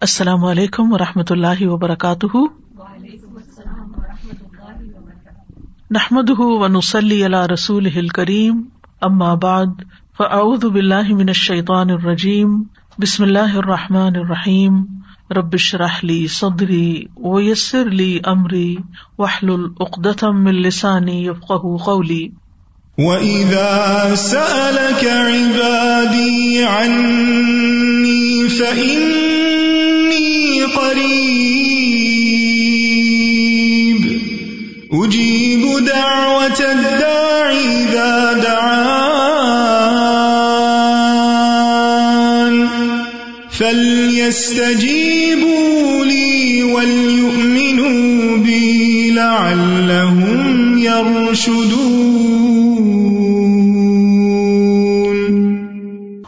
السلام علیکم و رحمۃ اللہ وبرکاتہ۔ نحمد و نسلی اللہ رسول کریم ام آباد فعد باللہ من الشیطان الرجیم، بسم اللہ الرحمٰن الرحیم۔ ربش رحلی صدری ویسر علی عمری وحل العقدم السانی یفق قولی۔ وَإِذَا سَأَلَكَ عِبَادِي عَنِّي فَإِنِّي قَرِيبٌ. أُجِيبُ دَعْوَةَ الدَّاعِ إِذَا دَعَانِ. فَلْيَسْتَجِيبُوا لِي وَلْيُؤْمِنُوا بِي لَعَلَّهُمْ يَرْشُدُونَ.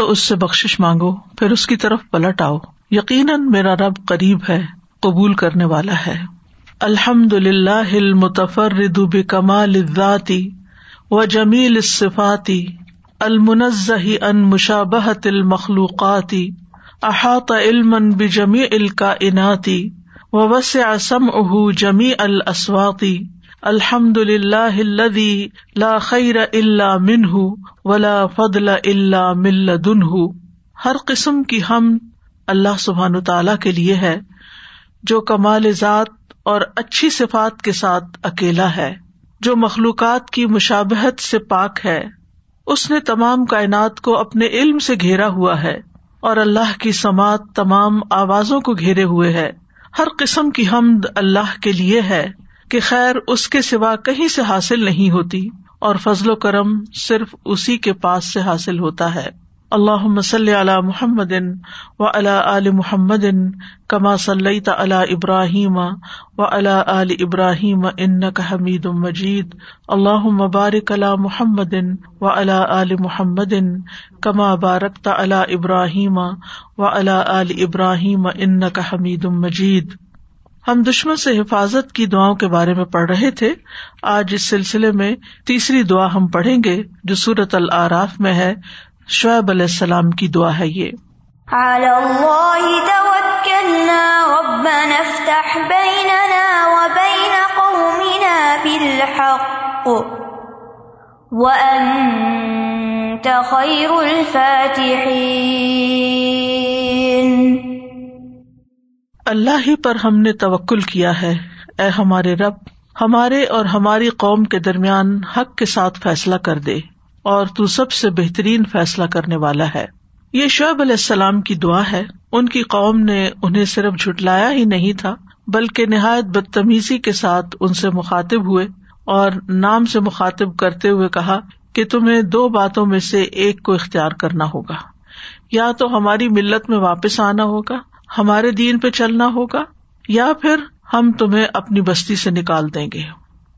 سو اس سے بخش مانگو، پھر اس کی طرف پلٹ آؤ۔ یقیناً میرا رب قریب ہے، قبول کرنے والا ہے۔ الحمد للہ متفر ردوب کمال ذاتی و جمیل صفاتی المنزہ ان مشابہت المخلوقاتی احاط علم بجمی الکا اناتی و وس سم اہ جمی الاسواتی الحمد للہ لا خیر اللہ منہ ولا فضل اللہ مل دن ہر قسم کی ہم اللہ سبحان تعالی کے لیے ہے، جو کمال ذات اور اچھی صفات کے ساتھ اکیلا ہے، جو مخلوقات کی مشابہت سے پاک ہے۔ اس نے تمام کائنات کو اپنے علم سے گھیرا ہوا ہے اور اللہ کی سماعت تمام آوازوں کو گھیرے ہوئے ہے۔ ہر قسم کی حمد اللہ کے لیے ہے۔ کہ خیر اس کے سوا کہیں سے حاصل نہیں ہوتی، اور فضل و کرم صرف اسی کے پاس سے حاصل ہوتا ہے۔ اللہ مسل محمد و علی محمد کما صلی علی ابراہیم و علی ابراہیم ان حمید مجید۔ اللہ مبارک علی محمد و علی محمد کما بارک علی ابراہیم و علی ابراہیم ان حمید مجید۔ ہم دشمن سے حفاظت کی دعاؤں کے بارے میں پڑھ رہے تھے۔ آج اس سلسلے میں تیسری دعا ہم پڑھیں گے، جو سورت العراف میں ہے۔ شعیب علیہ السلام کی دعا ہے یہ۔ خير الفاتحين اللہ ہی پر ہم نے توکل کیا ہے۔ اے ہمارے رب، ہمارے اور ہماری قوم کے درمیان حق کے ساتھ فیصلہ کر دے، اور تو سب سے بہترین فیصلہ کرنے والا ہے۔ یہ شعیب علیہ السلام کی دعا ہے۔ ان کی قوم نے انہیں صرف جھٹلایا ہی نہیں تھا، بلکہ نہایت بدتمیزی کے ساتھ ان سے مخاطب ہوئے اور نام سے مخاطب کرتے ہوئے کہا کہ تمہیں دو باتوں میں سے ایک کو اختیار کرنا ہوگا۔ یا تو ہماری ملت میں واپس آنا ہوگا ہمارے دین پہ چلنا ہوگا یا پھر ہم تمہیں اپنی بستی سے نکال دیں گے۔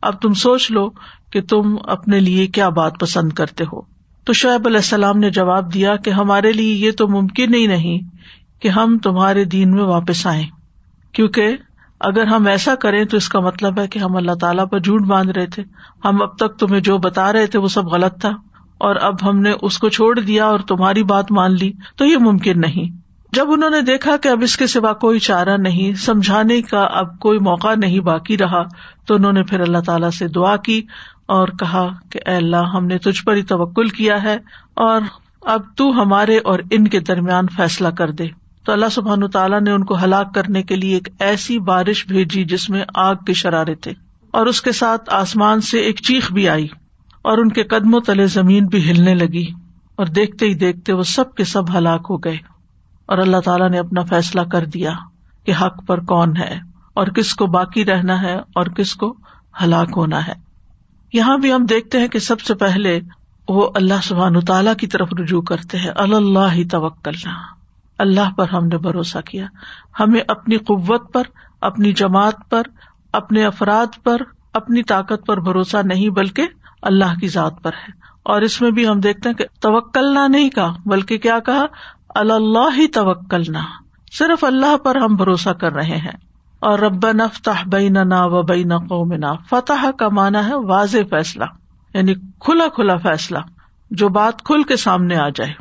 اب تم سوچ لو کہ تم اپنے لیے کیا بات پسند کرتے ہو۔ تو شعیب علیہ السلام نے جواب دیا کہ ہمارے لیے یہ تو ممکن ہی نہیں کہ ہم تمہارے دین میں واپس آئیں۔ کیونکہ اگر ہم ایسا کریں تو اس کا مطلب ہے کہ ہم اللہ تعالیٰ پر جھوٹ باندھ رہے تھے۔ ہم اب تک تمہیں جو بتا رہے تھے وہ سب غلط تھا۔ اور اب ہم نے اس کو چھوڑ دیا اور تمہاری بات مان لی تو یہ ممکن نہیں۔ جب انہوں نے دیکھا کہ اب اس کے سوا کوئی چارہ نہیں، سمجھانے کا اب کوئی موقع نہیں باقی رہا، تو انہوں نے پھر اللہ تعالیٰ سے دعا کی اور کہا کہ اے اللہ، ہم نے تجھ پر ہی توکل کیا ہے اور اب تو ہمارے اور ان کے درمیان فیصلہ کر دے۔ تو اللہ سبحان تعالیٰ نے ان کو ہلاک کرنے کے لیے ایک ایسی بارش بھیجی جس میں آگ کے شرارے تھے۔ اور اس کے ساتھ آسمان سے ایک چیخ بھی آئی اور ان کے قدموں تلے زمین بھی ہلنے لگی اور دیکھتے ہی دیکھتے وہ سب کے سب ہلاک ہو گئے۔ اور اللہ تعالیٰ نے اپنا فیصلہ کر دیا کہ حق پر کون ہے اور کس کو باقی رہنا ہے اور کس کو ہلاک ہونا ہے۔ یہاں بھی ہم دیکھتے ہیں کہ سب سے پہلے وہ اللہ سبحان تعالیٰ کی طرف رجوع کرتے ہیں اللہ ہی توکلنا۔ اللہ پر ہم نے بھروسہ کیا۔ ہمیں اپنی قوت پر، اپنی جماعت پر، اپنے افراد پر، اپنی طاقت پر بھروسہ نہیں، بلکہ اللہ کی ذات پر ہے۔ اور اس میں بھی ہم دیکھتے ہیں کہ توکلنا نہیں کہا، بلکہ کیا کہا؟ اللہ ہی توکلنا۔ صرف اللہ پر ہم بھروسہ کر رہے ہیں۔ اور رب نفتح بیننا و بین قومنا۔ فتح کا مانا ہے واضح فیصلہ یعنی کھلا کھلا فیصلہ، جو بات کھل کے سامنے آ جائے۔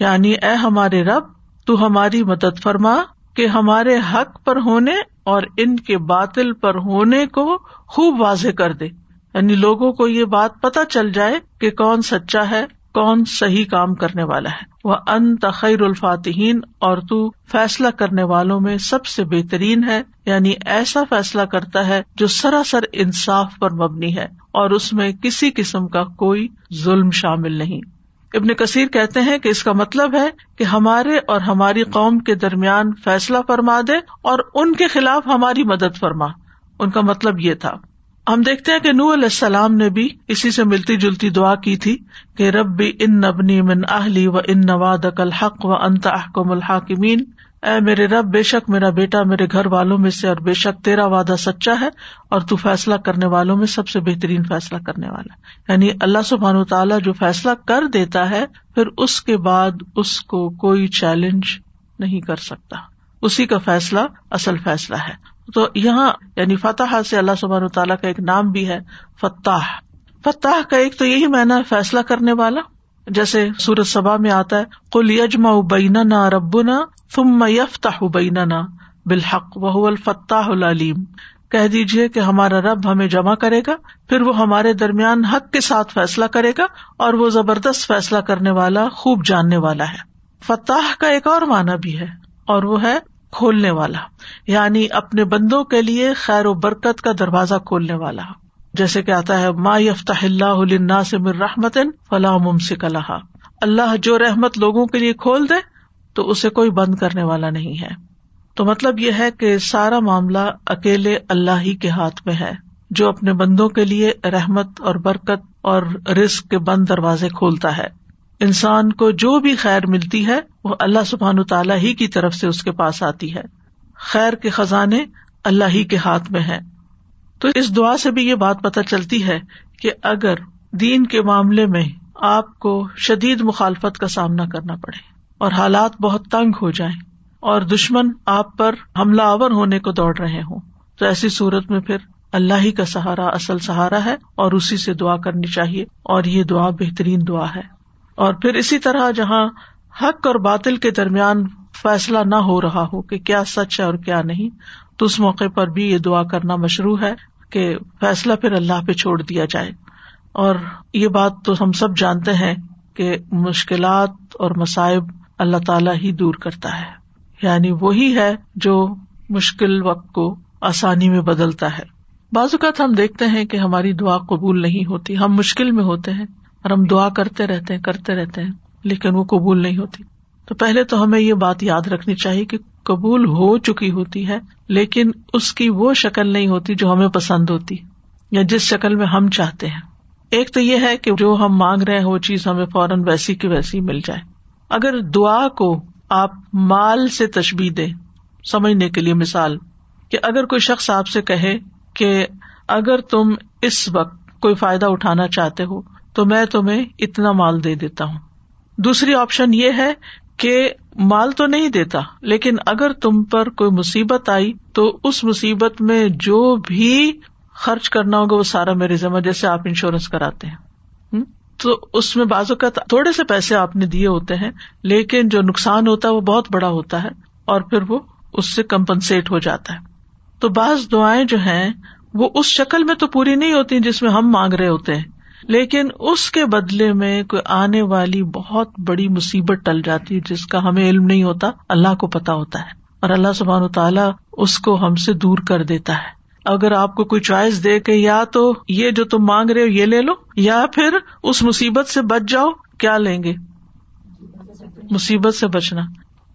یعنی اے ہمارے رب، تو ہماری مدد فرما کہ ہمارے حق پر ہونے اور ان کے باطل پر ہونے کو خوب واضح کر دے۔ یعنی لوگوں کو یہ بات پتا چل جائے کہ کون سچا ہے کون صحیح کام کرنے والا ہے؟ وہ ان تخیر الفاتحین، اور تو فیصلہ کرنے والوں میں سب سے بہترین ہے یعنی ایسا فیصلہ کرتا ہے جو سراسر انصاف پر مبنی ہے، اور اس میں کسی قسم کا کوئی ظلم شامل نہیں۔ ابن کثیر کہتے ہیں کہ اس کا مطلب ہے کہ ہمارے اور ہماری قوم کے درمیان فیصلہ فرما دے اور ان کے خلاف ہماری مدد فرما۔ ان کا مطلب یہ تھا۔ ہم دیکھتے ہیں کہ نور علیہ السلام نے بھی اسی سے ملتی جلتی دعا کی تھی کہ رب بھی ان نبنی من اہلی و ان نواد الحق و انت احکم الحاکمین۔ اے میرے رب، بے شک میرا بیٹا میرے گھر والوں میں سے اور بے شک تیرا وعدہ سچا ہے اور تو فیصلہ کرنے والوں میں سب سے بہترین فیصلہ کرنے والا یعنی اللہ سبحان تعالیٰ جو فیصلہ کر دیتا ہے، پھر اس کے بعد اس کو کوئی چیلنج نہیں کر سکتا۔ اسی کا فیصلہ اصل فیصلہ ہے۔ تو یہاں یعنی فتح سے اللہ سبحان تعالیٰ کا ایک نام بھی ہے فتح فتح کا ایک تو یہی میں فیصلہ کرنے والا۔ جیسے سورج سبا میں آتا ہے کل یجما بین نا رب نا تم یفتح بین نا بالحق وہ الفتاح العلیم کہہ دیجیے کہ ہمارا رب ہمیں جمع کرے گا، پھر وہ ہمارے درمیان حق کے ساتھ فیصلہ کرے گا اور وہ زبردست فیصلہ کرنے والا، خوب جاننے والا ہے۔ فتح کا ایک اور معنی بھی ہے اور وہ ہے کھولنے والا یعنی اپنے بندوں کے لیے خیر و برکت کا دروازہ کھولنے والا۔ جیسے کہ آتا ہے، ما یفتح اللہ سے مر رحمت فلاح ممسک اللہ اللہ جو رحمت لوگوں کے لیے کھول دے، تو اسے کوئی بند کرنے والا نہیں ہے۔ تو مطلب یہ ہے کہ سارا معاملہ اکیلے اللہ ہی کے ہاتھ میں ہے، جو اپنے بندوں کے لیے رحمت اور برکت اور رسک کے بند دروازے کھولتا ہے۔ انسان کو جو بھی خیر ملتی ہے، وہ اللہ سبحان تعالیٰ ہی کی طرف سے اس کے پاس آتی ہے۔ خیر کے خزانے اللہ ہی کے ہاتھ میں ہے تو اس دعا سے بھی یہ بات پتہ چلتی ہے کہ اگر دین کے معاملے میں آپ کو شدید مخالفت کا سامنا کرنا پڑے اور حالات بہت تنگ ہو جائیں اور دشمن آپ پر حملہ آور ہونے کو دوڑ رہے ہوں، تو ایسی صورت میں پھر اللہ ہی کا سہارا اصل سہارا ہے اور اسی سے دعا کرنی چاہیے اور یہ دعا بہترین دعا ہے۔ اور پھر اسی طرح جہاں حق اور باطل کے درمیان فیصلہ نہ ہو رہا ہو کہ کیا سچ ہے اور کیا نہیں، تو اس موقع پر بھی یہ دعا کرنا مشروع ہے کہ فیصلہ پھر اللہ پہ چھوڑ دیا جائے۔ اور یہ بات تو ہم سب جانتے ہیں کہ مشکلات اور مصائب اللہ تعالی ہی دور کرتا ہے۔ یعنی وہی ہے جو مشکل وقت کو آسانی میں بدلتا ہے۔ بعض اوقات ہم دیکھتے ہیں کہ ہماری دعا قبول نہیں ہوتی، ہم مشکل میں ہوتے ہیں۔ اور ہم دعا کرتے رہتے ہیں، کرتے رہتے ہیں، لیکن وہ قبول نہیں ہوتی۔ تو پہلے تو ہمیں یہ بات یاد رکھنی چاہیے کہ قبول ہو چکی ہوتی ہے، لیکن اس کی وہ شکل نہیں ہوتی جو ہمیں پسند ہوتی، یا جس شکل میں ہم چاہتے ہیں۔ ایک تو یہ ہے کہ جو ہم مانگ رہے ہیں وہ چیز ہمیں فوراً ویسی کی ویسی مل جائے۔ اگر دعا کو آپ مال سے تشبی دے سمجھنے کے لیے مثال، کہ اگر کوئی شخص آپ سے کہے کہ اگر تم اس وقت کوئی فائدہ اٹھانا چاہتے ہو تو میں تمہیں اتنا مال دے دیتا ہوں۔ دوسری آپشن یہ ہے کہ مال تو نہیں دیتا، لیکن اگر تم پر کوئی مصیبت آئی تو اس مصیبت میں جو بھی خرچ کرنا ہوگا وہ سارا میرے ذمہ، جیسے آپ انشورنس کراتے ہیں۔ تو اس میں بازو کا تھوڑے سے پیسے آپ نے دیے ہوتے ہیں، لیکن جو نقصان ہوتا ہے وہ بہت بڑا ہوتا ہے اور پھر وہ اس سے کمپنسیٹ ہو جاتا ہے۔ تو بعض دعائیں جو ہیں وہ اس شکل میں تو پوری نہیں ہوتی جس میں ہم مانگ رہے ہوتے ہیں۔ لیکن اس کے بدلے میں کوئی آنے والی بہت بڑی مصیبت ٹل جاتی ہے جس کا ہمیں علم نہیں ہوتا، اللہ کو پتا ہوتا ہے۔ اور اللہ سبحان تعالیٰ اس کو ہم سے دور کر دیتا ہے۔ اگر آپ کو کوئی چوائس دے کے یا تو یہ جو تم مانگ رہے ہو یہ لے لو، یا پھر اس مصیبت سے بچ جاؤ، کیا لیں گے؟ مصیبت سے بچنا۔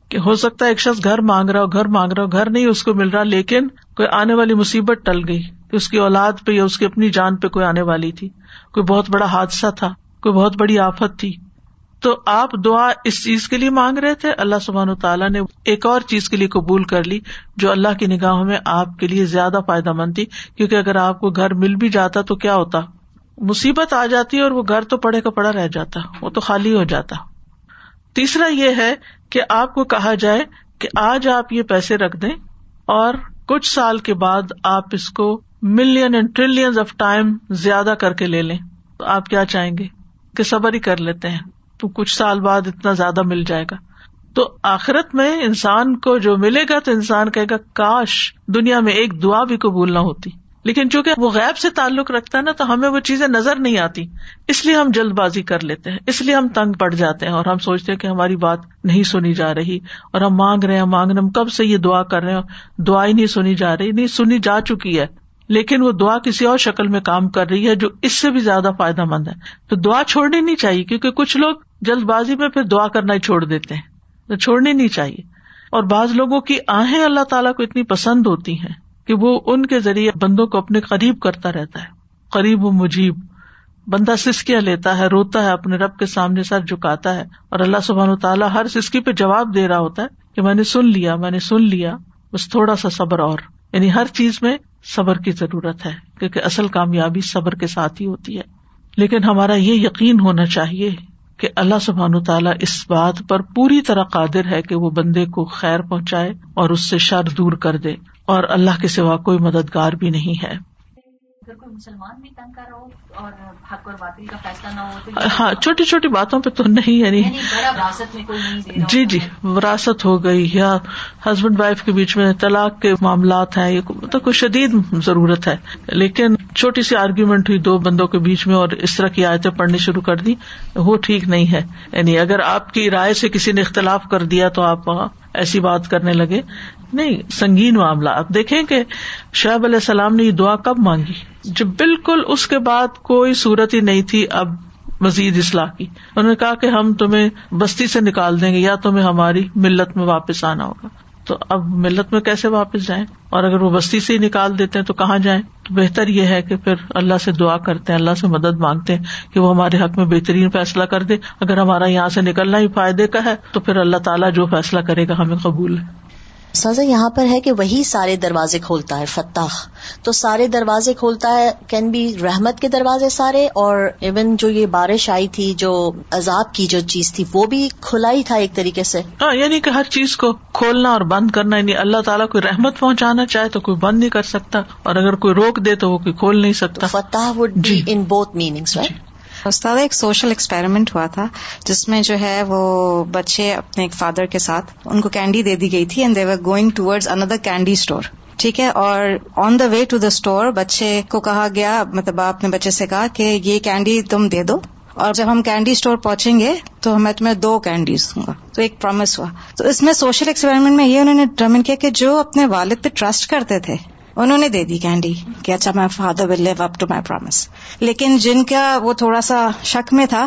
کہ ہو سکتا ہے ایک شخص گھر مانگ رہا ہو، گھر مانگ رہا ہو، گھر نہیں اس کو مل رہا، لیکن کوئی آنے والی مصیبت ٹل گئی۔ اس کی اولاد پہ یا اس کی اپنی جان پہ کوئی آنے والی تھی۔ کوئی بہت بڑا حادثہ تھا، کوئی بہت بڑی آفت تھی۔ تو آپ دعا اس چیز کے لیے مانگ رہے تھے؟ اللہ سبحان تعالیٰ نے ایک اور چیز کے لیے قبول کر لی جو اللہ کی نگاہوں میں آپ کے لیے زیادہ فائدہ مند تھی۔ کیونکہ اگر آپ کو گھر مل بھی جاتا تو کیا ہوتا؟ مصیبت آ جاتی اور وہ گھر تو پڑے کا پڑا رہ جاتا، وہ تو خالی ہو جاتا۔ تیسرا یہ ہے کہ آپ کو کہا جائے کہ آج آپ یہ پیسے رکھ دیں اور کچھ سال کے بعد آپ اس کو million and trillion of time زیادہ کر کے لے لیں۔ تو آپ کیا چاہیں گے کہ صبر ہی کر لیتے ہیں، تو کچھ سال بعد اتنا زیادہ مل جائے گا۔ تو آخرت میں انسان کو جو ملے گا تو انسان کہے گا، کاش دنیا میں ایک دعا بھی قبول نہ ہوتی۔ لیکن چونکہ وہ غیب سے تعلق رکھتا ہے نا، تو ہمیں وہ چیزیں نظر نہیں آتی۔ اس لیے ہم جلد بازی کر لیتے ہیں۔ اس لیے ہم تنگ پڑ جاتے ہیں اور ہم سوچتے ہیں کہ ہماری بات نہیں سنی جا رہی اور ہم مانگ رہے ہیں مانگ رہے ہم کب سے یہ دعا کر رہے ہیں؟ دعا ہی نہیں سنی جا رہی، نہیں، سنی جا چکی ہے۔ لیکن وہ دعا کسی اور شکل میں کام کر رہی ہے جو اس سے بھی زیادہ فائدہ مند ہے۔ تو دعا چھوڑنی نہیں چاہیے کیونکہ کچھ لوگ جلد بازی میں پھر دعا کرنا ہی چھوڑ دیتے ہیں۔ تو چھوڑنی نہیں چاہیے۔ اور بعض لوگوں کی آہیں اللہ تعالیٰ کو اتنی پسند ہوتی ہیں کہ وہ ان کے ذریعے بندوں کو اپنے قریب کرتا رہتا ہے۔ قریب و مجیب۔ بندہ سسکیاں لیتا ہے، روتا ہے، اپنے رب کے سامنے سر جھکاتا ہے۔ اور اللہ سبحان و تعالیٰ ہر سسکی پہ جواب دے رہا ہوتا ہے کہ میں نے سن لیا، میں نے سن لیا، بس تھوڑا سا صبر اور۔ یعنی ہر چیز میں صبر کی ضرورت ہے، کیونکہ اصل کامیابی صبر کے ساتھ ہی ہوتی ہے۔ لیکن ہمارا یہ یقین ہونا چاہیے کہ اللہ سبحان تعالیٰ اس بات پر پوری طرح قادر ہے کہ وہ بندے کو خیر پہنچائے اور اس سے شر دور کر دے، اور اللہ کے سوا کوئی مددگار بھی نہیں ہے۔ ہاں چھوٹی چھوٹی باتوں پہ تو نہیں یعنی, یعنی جی جی وراثت ہو گئی یا ہسبینڈ وائف کے بیچ میں طلاق کے معاملات ہیں تو کوئی شدید ضرورت ہے۔ لیکن چھوٹی سی آرگیومنٹ ہوئی دو بندوں کے بیچ میں اور اس طرح کی آیتیں پڑھنی شروع کر دی وہ ٹھیک نہیں ہے۔ یعنی اگر آپ کی رائے سے کسی نے اختلاف کر دیا تو آپ ایسی بات کرنے لگے۔ نہیں، سنگین معاملہ۔ آپ دیکھیں کہ شعیب علیہ السلام نے یہ دعا کب مانگی؟ جب بالکل اس کے بعد کوئی صورت ہی نہیں تھی اب مزید اصلاح کی۔ انہوں نے کہا کہ ہم تمہیں بستی سے نکال دیں گے یا تمہیں ہماری ملت میں واپس آنا ہوگا۔ تو اب ملت میں کیسے واپس جائیں؟ اور اگر وہ بستی سے ہی نکال دیتے ہیں تو کہاں جائیں؟ تو بہتر یہ ہے کہ پھر اللہ سے دعا کرتے ہیں، اللہ سے مدد مانگتے ہیں کہ وہ ہمارے حق میں بہترین فیصلہ کر دے۔ اگر ہمارا یہاں سے نکلنا ہی فائدے کا ہے تو پھر اللہ تعالیٰ جو فیصلہ کرے گا ہمیں قبول ہے۔ سازا یہاں پر ہے کہ وہی سارے دروازے کھولتا ہے فتح تو سارے دروازے کھولتا ہے کین بی رحمت کے دروازے سارے اور ایون جو یہ بارش آئی تھی جو عذاب کی جو چیز تھی وہ بھی کھلا ہی تھا ایک طریقے سے۔ ہاں یعنی کہ ہر چیز کو کھولنا اور بند کرنا یعنی اللہ تعالیٰ کوئی رحمت پہنچانا چاہے تو کوئی بند نہیں کر سکتا اور اگر کوئی روک دے تو وہ کوئی کھول نہیں سکتا۔ فتح وڈ ان بوتھ میننگس استاد، ایک سوشل ایکسپیریمنٹ ہوا تھا، جس میں جو ہے وہ بچے اپنے ایک فادر کے ساتھ ان کو کینڈی دے دی گئی تھی اینڈ دیور گوئنگ ٹوڈز اندر کینڈی اسٹور ٹھیک ہے؟ اور آن دا وے ٹو دا اسٹور بچے کو کہا گیا مطلب آپ نے بچے سے کہا کہ یہ کینڈی تم دے دو، اور جب ہم کینڈی اسٹور پہنچیں گے تو میں تمہیں دو کینڈیز دوں گا۔ تو ایک پرومس ہوا۔ تو اس میں سوشل ایکسپیریمنٹ میں یہ انہوں نے ڈٹرمن کیا کہ جو اپنے والد پہ ٹرسٹ کرتے تھے انہوں نے دے دی کینڈی کہ اچھا میں father will live up to my promise لیکن جن کا وہ تھوڑا سا شک میں تھا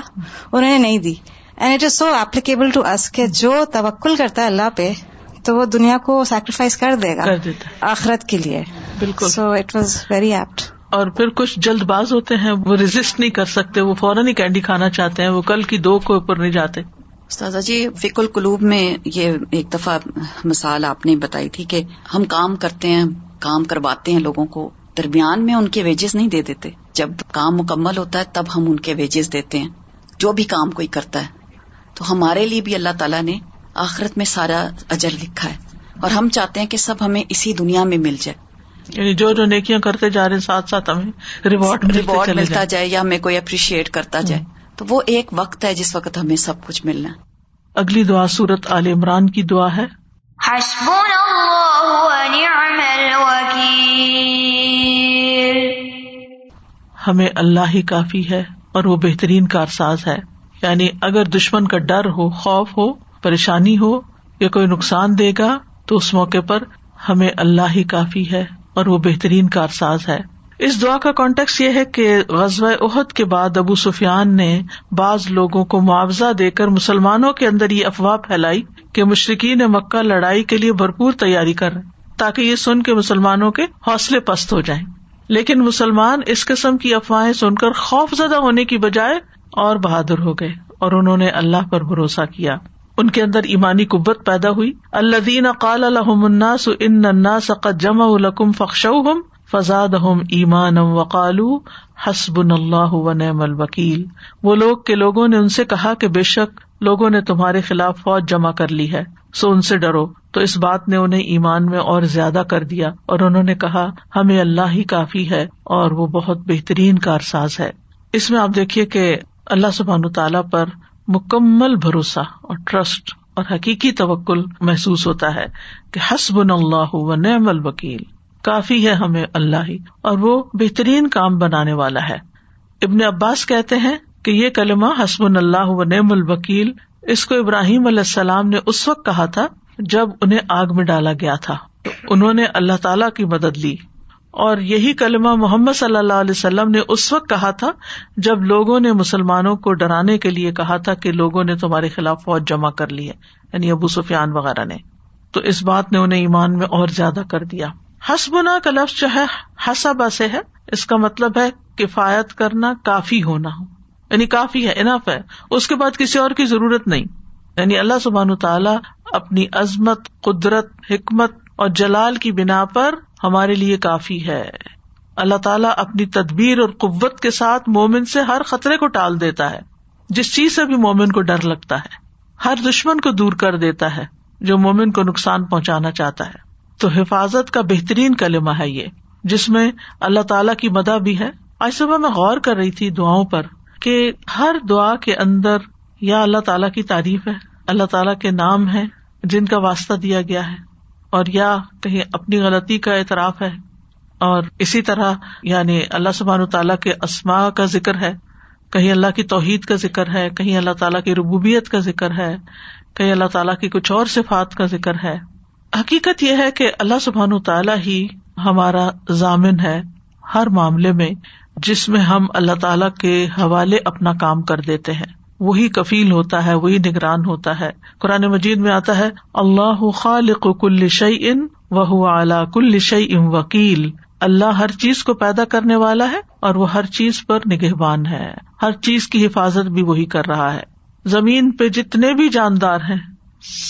انہوں نے نہیں دی۔ And it is so applicable to اس کہ جو توکل کرتا ہے اللہ پہ تو وہ دنیا کو سیکریفائز کر دے گا آخرت کے لیے۔ بالکل۔ So it was very apt اور پھر کچھ جلد باز ہوتے ہیں وہ ریزسٹ نہیں کر سکتے وہ فوراً ہی کینڈی کھانا چاہتے ہیں وہ کل کی دو کو اوپر نہیں جاتے۔ استاذہ جی فک القلوب میں یہ ایک دفعہ مثال آپ نے بتائی تھی کہ ہم کام کرتے ہیں کام کرواتے ہیں لوگوں کو درمیان میں ان کے ویجز نہیں دے دیتے۔ جب کام مکمل ہوتا ہے تب ہم ان کے ویجز دیتے ہیں۔ جو بھی کام کوئی کرتا ہے۔ تو ہمارے لیے بھی اللہ تعالیٰ نے آخرت میں سارا اجر لکھا ہے۔ اور ہم چاہتے ہیں کہ سب ہمیں اسی دنیا میں مل جائے۔ یعنی جو جو نیکیاں کرتے جا رہے ہیں ساتھ ساتھ ہمیں ریوارڈ ریوارڈ ملتا جائے یا ہمیں کوئی اپریشیٹ کرتا جائے۔ تو وہ ایک وقت ہے جس وقت ہمیں سب کچھ ملنا۔ اگلی دعا سورت عال عمران کی دعا ہے۔ ہمیں اللہ ہی کافی ہے اور وہ بہترین کارساز ہے۔ یعنی اگر دشمن کا ڈر ہو، خوف ہو، پریشانی ہو یا کوئی نقصان دے گا، تو اس موقع پر ہمیں اللہ ہی کافی ہے اور وہ بہترین کارساز ہے۔ اس دعا کا کانٹیکس یہ ہے کہ غزب عہد کے بعد ابو سفیان نے بعض لوگوں کو معاوضہ دے کر مسلمانوں کے اندر یہ افواہ پھیلائی کہ مشرقین مکہ لڑائی کے لیے بھرپور تیاری کر رہے تاکہ یہ سن کے مسلمانوں کے حوصلے پست ہو جائیں۔ لیکن مسلمان اس قسم کی افواہیں سن کر خوف زدہ ہونے کی بجائے اور بہادر ہو گئے اور انہوں نے اللہ پر بھروسہ کیا۔ ان کے اندر ایمانی قوت پیدا ہوئی۔ اللہ دین قال الحم الناس ان الناس قد جمع لکم فخشوہم فزادہم ایمانم وقالو حسب اللہ و نعم الوکیل۔ وہ لوگ کے لوگوں نے ان سے کہا کہ بے شک لوگوں نے تمہارے خلاف فوج جمع کر لی ہے۔ سو ان سے ڈرو۔ تو اس بات نے انہیں ایمان میں اور زیادہ کر دیا اور انہوں نے کہا، ہمیں اللہ ہی کافی ہے اور وہ بہت بہترین کارساز ہے۔ اس میں آپ دیکھیے کہ اللہ سبحان تعالیٰ پر مکمل بھروسہ اور ٹرسٹ اور حقیقی توکل محسوس ہوتا ہے کہ حسب اللہ و نعم الوکیل۔ کافی ہے ہمیں اللہ ہی اور وہ بہترین کام بنانے والا ہے۔ ابن عباس کہتے ہیں کہ یہ کلمہ حسب اللہ و نعم الوکیل، اس کو ابراہیم علیہ السلام نے اس وقت کہا تھا جب انہیں آگ میں ڈالا گیا تھا۔ انہوں نے اللہ تعالی کی مدد لی۔ اور یہی کلمہ محمد صلی اللہ علیہ وسلم نے اس وقت کہا تھا جب لوگوں نے مسلمانوں کو ڈرانے کے لیے کہا تھا کہ لوگوں نے تمہارے خلاف فوج جمع کر لی ہے یعنی ابو سفیان وغیرہ نے۔ تو اس بات نے انہیں ایمان میں اور زیادہ کر دیا۔ حسبنا کا لفظ جو ہے حسب سے ہے، اس کا مطلب ہے کفایت کرنا، کافی ہونا۔ یعنی کافی ہے انف ہے۔ اس کے بعد کسی اور کی ضرورت نہیں۔ یعنی اللہ سبحان تعالیٰ اپنی عظمت، قدرت، حکمت اور جلال کی بنا پر ہمارے لیے کافی ہے۔ اللہ تعالیٰ اپنی تدبیر اور قوت کے ساتھ مومن سے ہر خطرے کو ٹال دیتا ہے۔ جس چیز سے بھی مومن کو ڈر لگتا ہے، ہر دشمن کو دور کر دیتا ہے جو مومن کو نقصان پہنچانا چاہتا ہے۔ تو حفاظت کا بہترین کلمہ ہے یہ، جس میں اللہ تعالیٰ کی مدد بھی ہے۔ آج صبح میں غور کر رہی تھی دعاؤں پر۔ کہ ہر دعا کے اندر یا اللہ تعالیٰ کی تعریف ہے، اللہ تعالیٰ کے نام ہے جن کا واسطہ دیا گیا ہے، اور یا کہیں اپنی غلطی کا اعتراف ہے، اور اسی طرح یعنی اللہ سبحان تعالیٰ کے اسما کا ذکر ہے، کہیں اللہ کی توحید کا ذکر ہے، کہیں اللہ تعالیٰ کی ربوبیت کا ذکر ہے، کہیں اللہ تعالیٰ کی کچھ اور صفات کا ذکر ہے۔ حقیقت یہ ہے کہ اللہ سبحان تعالیٰ ہی ہمارا ضامن ہے ہر معاملے میں۔ جس میں ہم اللہ تعالی کے حوالے اپنا کام کر دیتے ہیں۔ وہی کفیل ہوتا ہے، وہی نگران ہوتا ہے۔ قرآن مجید میں آتا ہے، اللہ خالق کل شعی ان وہ اعلی کل شعی ام وکیل۔ اللہ ہر چیز کو پیدا کرنے والا ہے اور وہ ہر چیز پر نگہبان ہے۔ ہر چیز کی حفاظت بھی وہی کر رہا ہے۔ زمین پہ جتنے بھی جاندار ہیں،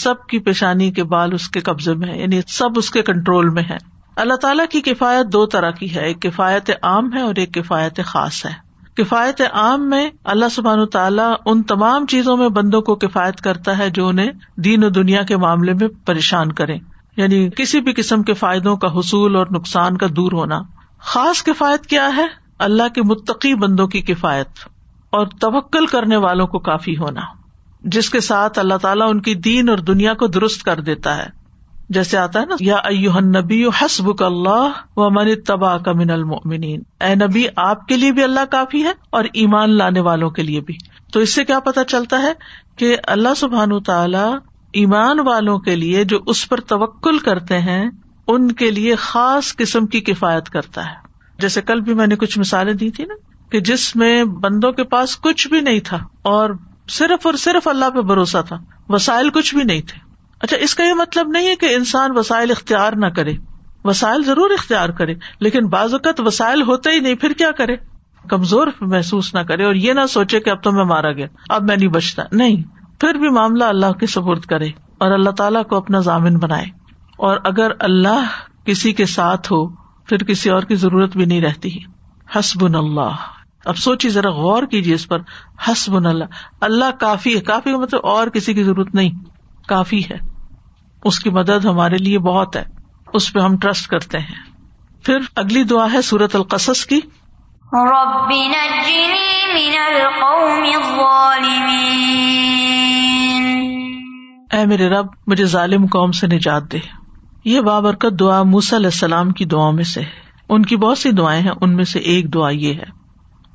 سب کی پیشانی کے بال اس کے قبضے میں ہے یعنی سب اس کے کنٹرول میں ہے اللہ تعالیٰ کی کفایت دو طرح کی ہے، ایک کفایت عام ہے اور ایک کفایت خاص ہے۔ کفایت عام میں اللہ سبحان تعالیٰ ان تمام چیزوں میں بندوں کو کفایت کرتا ہے جو انہیں دین و دنیا کے معاملے میں پریشان کرے یعنی کسی بھی قسم کے فائدوں کا حصول اور نقصان کا دور ہونا۔ خاص کفایت کیا ہے؟ اللہ کے متقی بندوں کی کفایت اور توکل کرنے والوں کو کافی ہونا۔ جس کے ساتھ اللہ تعالیٰ ان کی دین اور دنیا کو درست کر دیتا ہے۔ جیسے آتا ہے نا، یا نبی حسب اللہ و من تباہ کا من المنین اے نبی، آپ کے لیے بھی اللہ کافی ہے اور ایمان لانے والوں کے لیے بھی۔ تو اس سے کیا پتا چلتا ہے کہ اللہ سبحان تعالی ایمان والوں کے لیے جو اس پر توکل کرتے ہیں، ان کے لیے خاص قسم کی کفایت کرتا ہے۔ جیسے کل بھی میں نے کچھ مثالیں دی تھی نا کہ جس میں بندوں کے پاس کچھ بھی نہیں تھا اور صرف اور صرف اللہ پہ بھروسہ تھا، وسائل کچھ بھی نہیں تھے۔ اچھا اس کا یہ مطلب نہیں ہے کہ انسان وسائل اختیار نہ کرے۔ وسائل ضرور اختیار کرے، لیکن بعض اوقات وسائل ہوتے ہی نہیں، پھر کیا کرے؟ کمزور محسوس نہ کرے اور یہ نہ سوچے کہ اب تو میں مارا گیا، اب میں نہیں بچتا۔ نہیں، پھر بھی معاملہ اللہ کے سپرد کرے اور اللہ تعالیٰ کو اپنا ضامن بنائے۔ اور اگر اللہ کسی کے ساتھ ہو، پھر کسی اور کی ضرورت بھی نہیں رہتی۔ حسب اللہ۔ اب سوچیے ذرا غور کیجیے اس پر۔ حسب اللہ۔ اللہ کافی ہے، کافی مطلب اور کسی کی ضرورت نہیں، کافی ہے۔ اس کی مدد ہمارے لیے بہت ہے۔ اس پہ ہم ٹرسٹ کرتے ہیں۔ پھر اگلی دعا ہے سورت القصص کی۔ اے میرے رب مجھے ظالم قوم سے نجات دے۔ یہ بابرکت دعا موسی علیہ السلام کی دعاؤں میں سے ان کی بہت سی دعائیں ہیں ان میں سے ایک دعا یہ ہے۔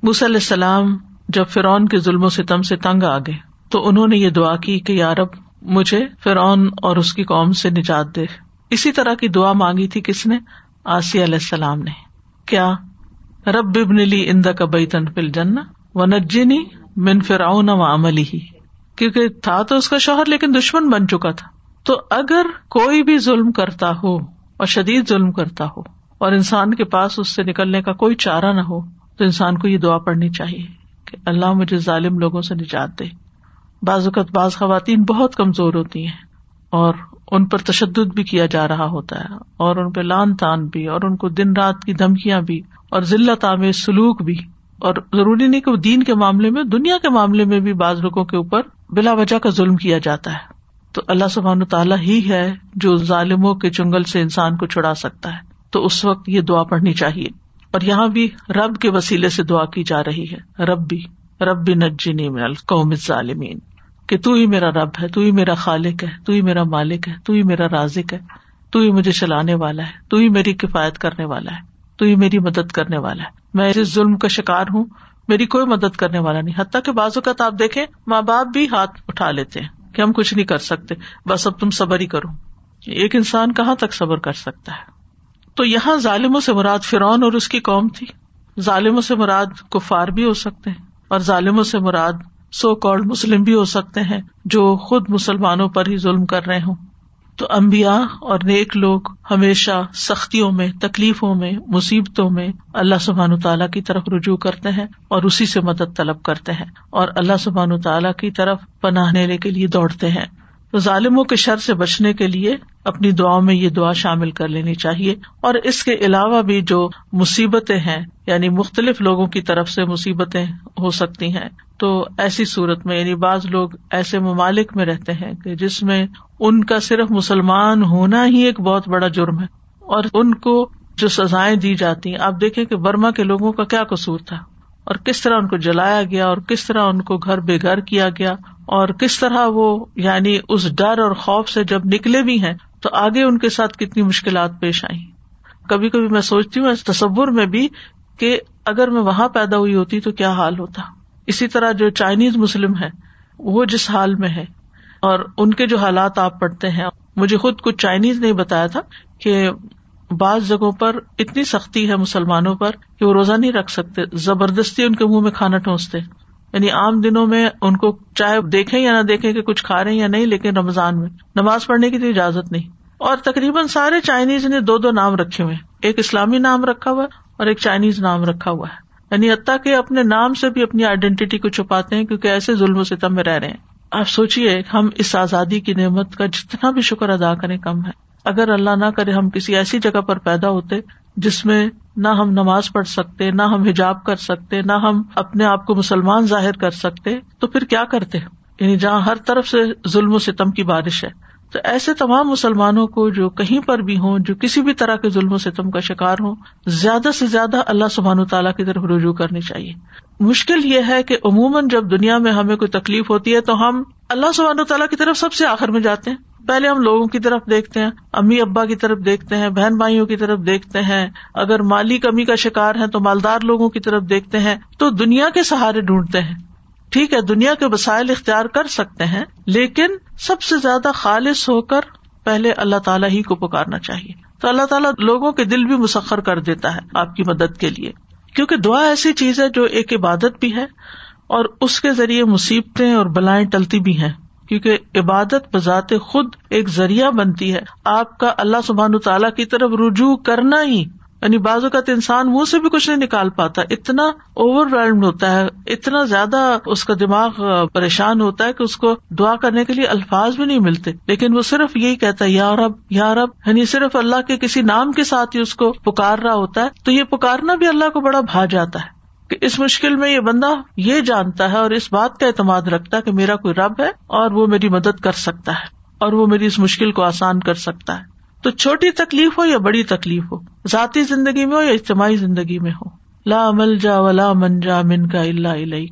علیہ السلام جب فرعون کے ظلم و ستم سے تنگ آ گئے تو انہوں نے یہ دعا کی کہ یارب مجھے فرعون اور اس کی قوم سے نجات دے۔ اسی طرح کی دعا مانگی تھی کس نے؟ آسی علیہ السلام نے۔ کیا؟ رب ابن لی اند کا بیتن فل جن و نجنی من فرعون و عملی ہی کیونکہ تھا تو اس کا شوہر لیکن دشمن بن چکا تھا۔ تو اگر کوئی بھی ظلم کرتا ہو اور شدید ظلم کرتا ہو اور انسان کے پاس اس سے نکلنے کا کوئی چارہ نہ ہو تو انسان کو یہ دعا پڑھنی چاہیے کہ اللہ مجھے ظالم لوگوں سے نجات دے۔ بعض اوقات بعض خواتین بہت کمزور ہوتی ہیں اور ان پر تشدد بھی کیا جا رہا ہوتا ہے اور ان پہ لان تان بھی اور ان کو دن رات کی دھمکیاں بھی اور ذلت عام سلوک بھی اور ضروری نہیں کہ وہ دین کے معاملے میں دنیا کے معاملے میں بھی بعض لوگوں کے اوپر بلا وجہ کا ظلم کیا جاتا ہے تو اللہ سبحان تعالیٰ ہی ہے جو ظالموں کے چنگل سے انسان کو چھڑا سکتا ہے تو اس وقت یہ دعا پڑھنی چاہیے اور یہاں بھی رب کے وسیلے سے دعا کی جا رہی ہے رب بھی رب بھی نجنی من القوم ظالمین کہ تو ہی میرا رب ہے، تو ہی میرا خالق ہے، تو ہی میرا مالک ہے، تو ہی میرا رازق ہے، تو ہی مجھے چلانے والا ہے، تو ہی میری کفایت کرنے والا ہے، تو ہی میری مدد کرنے والا ہے۔ میں اس ظلم کا شکار ہوں، میری کوئی مدد کرنے والا نہیں۔ حتیٰ کہ بازو کا آپ دیکھیں، ماں باپ بھی ہاتھ اٹھا لیتے ہیں کہ ہم کچھ نہیں کر سکتے، بس اب تم صبر ہی کرو۔ ایک انسان کہاں تک صبر کر سکتا ہے؟ تو یہاں ظالموں سے مراد فرعون اور اس کی قوم تھی۔ ظالموں سے مراد کفار بھی ہو سکتے ہیں اور ظالموں سے مراد سو کالڈ مسلم بھی ہو سکتے ہیں جو خود مسلمانوں پر ہی ظلم کر رہے ہوں۔ تو امبیا اور نیک لوگ ہمیشہ سختیوں میں، تکلیفوں میں، مصیبتوں میں اللہ سبحان تعالیٰ کی طرف رجوع کرتے ہیں اور اسی سے مدد طلب کرتے ہیں اور اللہ سبحان تعالیٰ کی طرف پناہ لینے کے لیے دوڑتے ہیں۔ تو ظالموں کے شر سے بچنے کے لیے اپنی دعاؤں میں یہ دعا شامل کر لینی چاہیے اور اس کے علاوہ بھی جو مصیبتیں ہیں یعنی مختلف لوگوں کی طرف سے مصیبتیں ہو سکتی ہیں۔ تو ایسی صورت میں یعنی بعض لوگ ایسے ممالک میں رہتے ہیں کہ جس میں ان کا صرف مسلمان ہونا ہی ایک بہت بڑا جرم ہے۔ اور ان کو جو سزائیں دی جاتی ہیں، آپ دیکھیں کہ برما کے لوگوں کا کیا قصور تھا۔ اور کس طرح ان کو جلایا گیا اور کس طرح ان کو گھر بے گھر کیا گیا اور کس طرح وہ یعنی اس ڈر اور خوف سے جب نکلے بھی ہیں تو آگے ان کے ساتھ کتنی مشکلات پیش آئی کبھی کبھی میں سوچتی ہوں تصور میں بھی کہ اگر میں وہاں پیدا ہوئی ہوتی تو کیا حال ہوتا۔ اسی طرح جو چائنیز مسلم ہے وہ جس حال میں ہے اور ان کے جو حالات آپ پڑھتے ہیں، مجھے خود کچھ چائنیز نے بتایا تھا کہ بعض جگہوں پر اتنی سختی ہے مسلمانوں پر کہ وہ روزہ نہیں رکھ سکتے، زبردستی ان کے منہ میں کھانا ٹھونستے یعنی عام دنوں میں ان کو چاہے دیکھیں یا نہ دیکھیں کہ کچھ کھا رہے ہیں یا نہیں، لیکن رمضان میں نماز پڑھنے کی تو اجازت نہیں۔ اور تقریباً سارے چائنیز نے دو دو نام رکھے ہوئے ایک اسلامی نام رکھا ہوا ہے اور ایک چائنیز نام رکھا ہوا ہے۔ یعنی حتیٰ کہ اپنے نام سے بھی اپنی آئیڈینٹی کو چھپاتے ہیں کیونکہ ایسے ظلم و ستم میں رہ رہے ہیں۔ آپ سوچیے ہم اس آزادی کی نعمت کا جتنا بھی شکر ادا کریں، کم ہے۔ اگر اللہ نہ کرے ہم کسی ایسی جگہ پر پیدا ہوتے جس میں نہ ہم نماز پڑھ سکتے، نہ ہم حجاب کر سکتے، نہ ہم اپنے آپ کو مسلمان ظاہر کر سکتے، تو پھر کیا کرتے؟ یعنی جہاں ہر طرف سے ظلم و ستم کی بارش ہے۔ تو ایسے تمام مسلمانوں کو جو کہیں پر بھی ہوں، جو کسی بھی طرح کے ظلم و ستم کا شکار ہوں، زیادہ سے زیادہ اللہ سبحان و تعالیٰ کی طرف رجوع کرنی چاہیے۔ مشکل یہ ہے کہ عموماً جب دنیا میں ہمیں کوئی تکلیف ہوتی ہے تو ہم اللہ سبحان و تعالیٰ کی طرف سب سے آخر میں جاتے ہیں۔ پہلے ہم لوگوں کی طرف دیکھتے ہیں، امی ابا کی طرف دیکھتے ہیں، بہن بھائیوں کی طرف دیکھتے ہیں۔ اگر مالی کمی کا شکار ہے تو مالدار لوگوں کی طرف دیکھتے ہیں۔ تو دنیا کے سہارے ڈھونڈتے ہیں۔ ٹھیک ہے، دنیا کے وسائل اختیار کر سکتے ہیں، لیکن سب سے زیادہ خالص ہو کر پہلے اللہ تعالیٰ ہی کو پکارنا چاہیے۔ تو اللہ تعالیٰ لوگوں کے دل بھی مسخر کر دیتا ہے آپ کی مدد کے لیے۔ کیونکہ دعا ایسی چیز ہے جو ایک عبادت بھی ہے اور اس کے ذریعے مصیبتیں اور بلائیں ٹلتی بھی ہیں۔ کیونکہ عبادت بذات خود ایک ذریعہ بنتی ہے۔ آپ کا اللہ سبحان تعالیٰ کی طرف رجوع کرنا ہی یعنی بعض اوقات انسان منہ سے بھی کچھ نہیں نکال پاتا۔ اتنا اوور ویلڈ ہوتا ہے، اتنا زیادہ اس کا دماغ پریشان ہوتا ہے کہ اس کو دعا کرنے کے لیے الفاظ بھی نہیں ملتے۔ لیکن وہ صرف یہی کہتا ہے، یا رب یا رب یعنی صرف اللہ کے کسی نام کے ساتھ ہی اس کو پکار رہا ہوتا ہے، تو یہ پکارنا بھی اللہ کو بڑا بھا جاتا ہے۔ کہ اس مشکل میں یہ بندہ یہ جانتا ہے اور اس بات کا اعتماد رکھتا ہے کہ میرا کوئی رب ہے اور وہ میری مدد کر سکتا ہے اور وہ میری اس مشکل کو آسان کر سکتا ہے۔ تو چھوٹی تکلیف ہو یا بڑی تکلیف ہو، ذاتی زندگی میں ہو یا اجتماعی زندگی میں ہو۔ لا مل جا ولا من جا من کا اللہ علیہ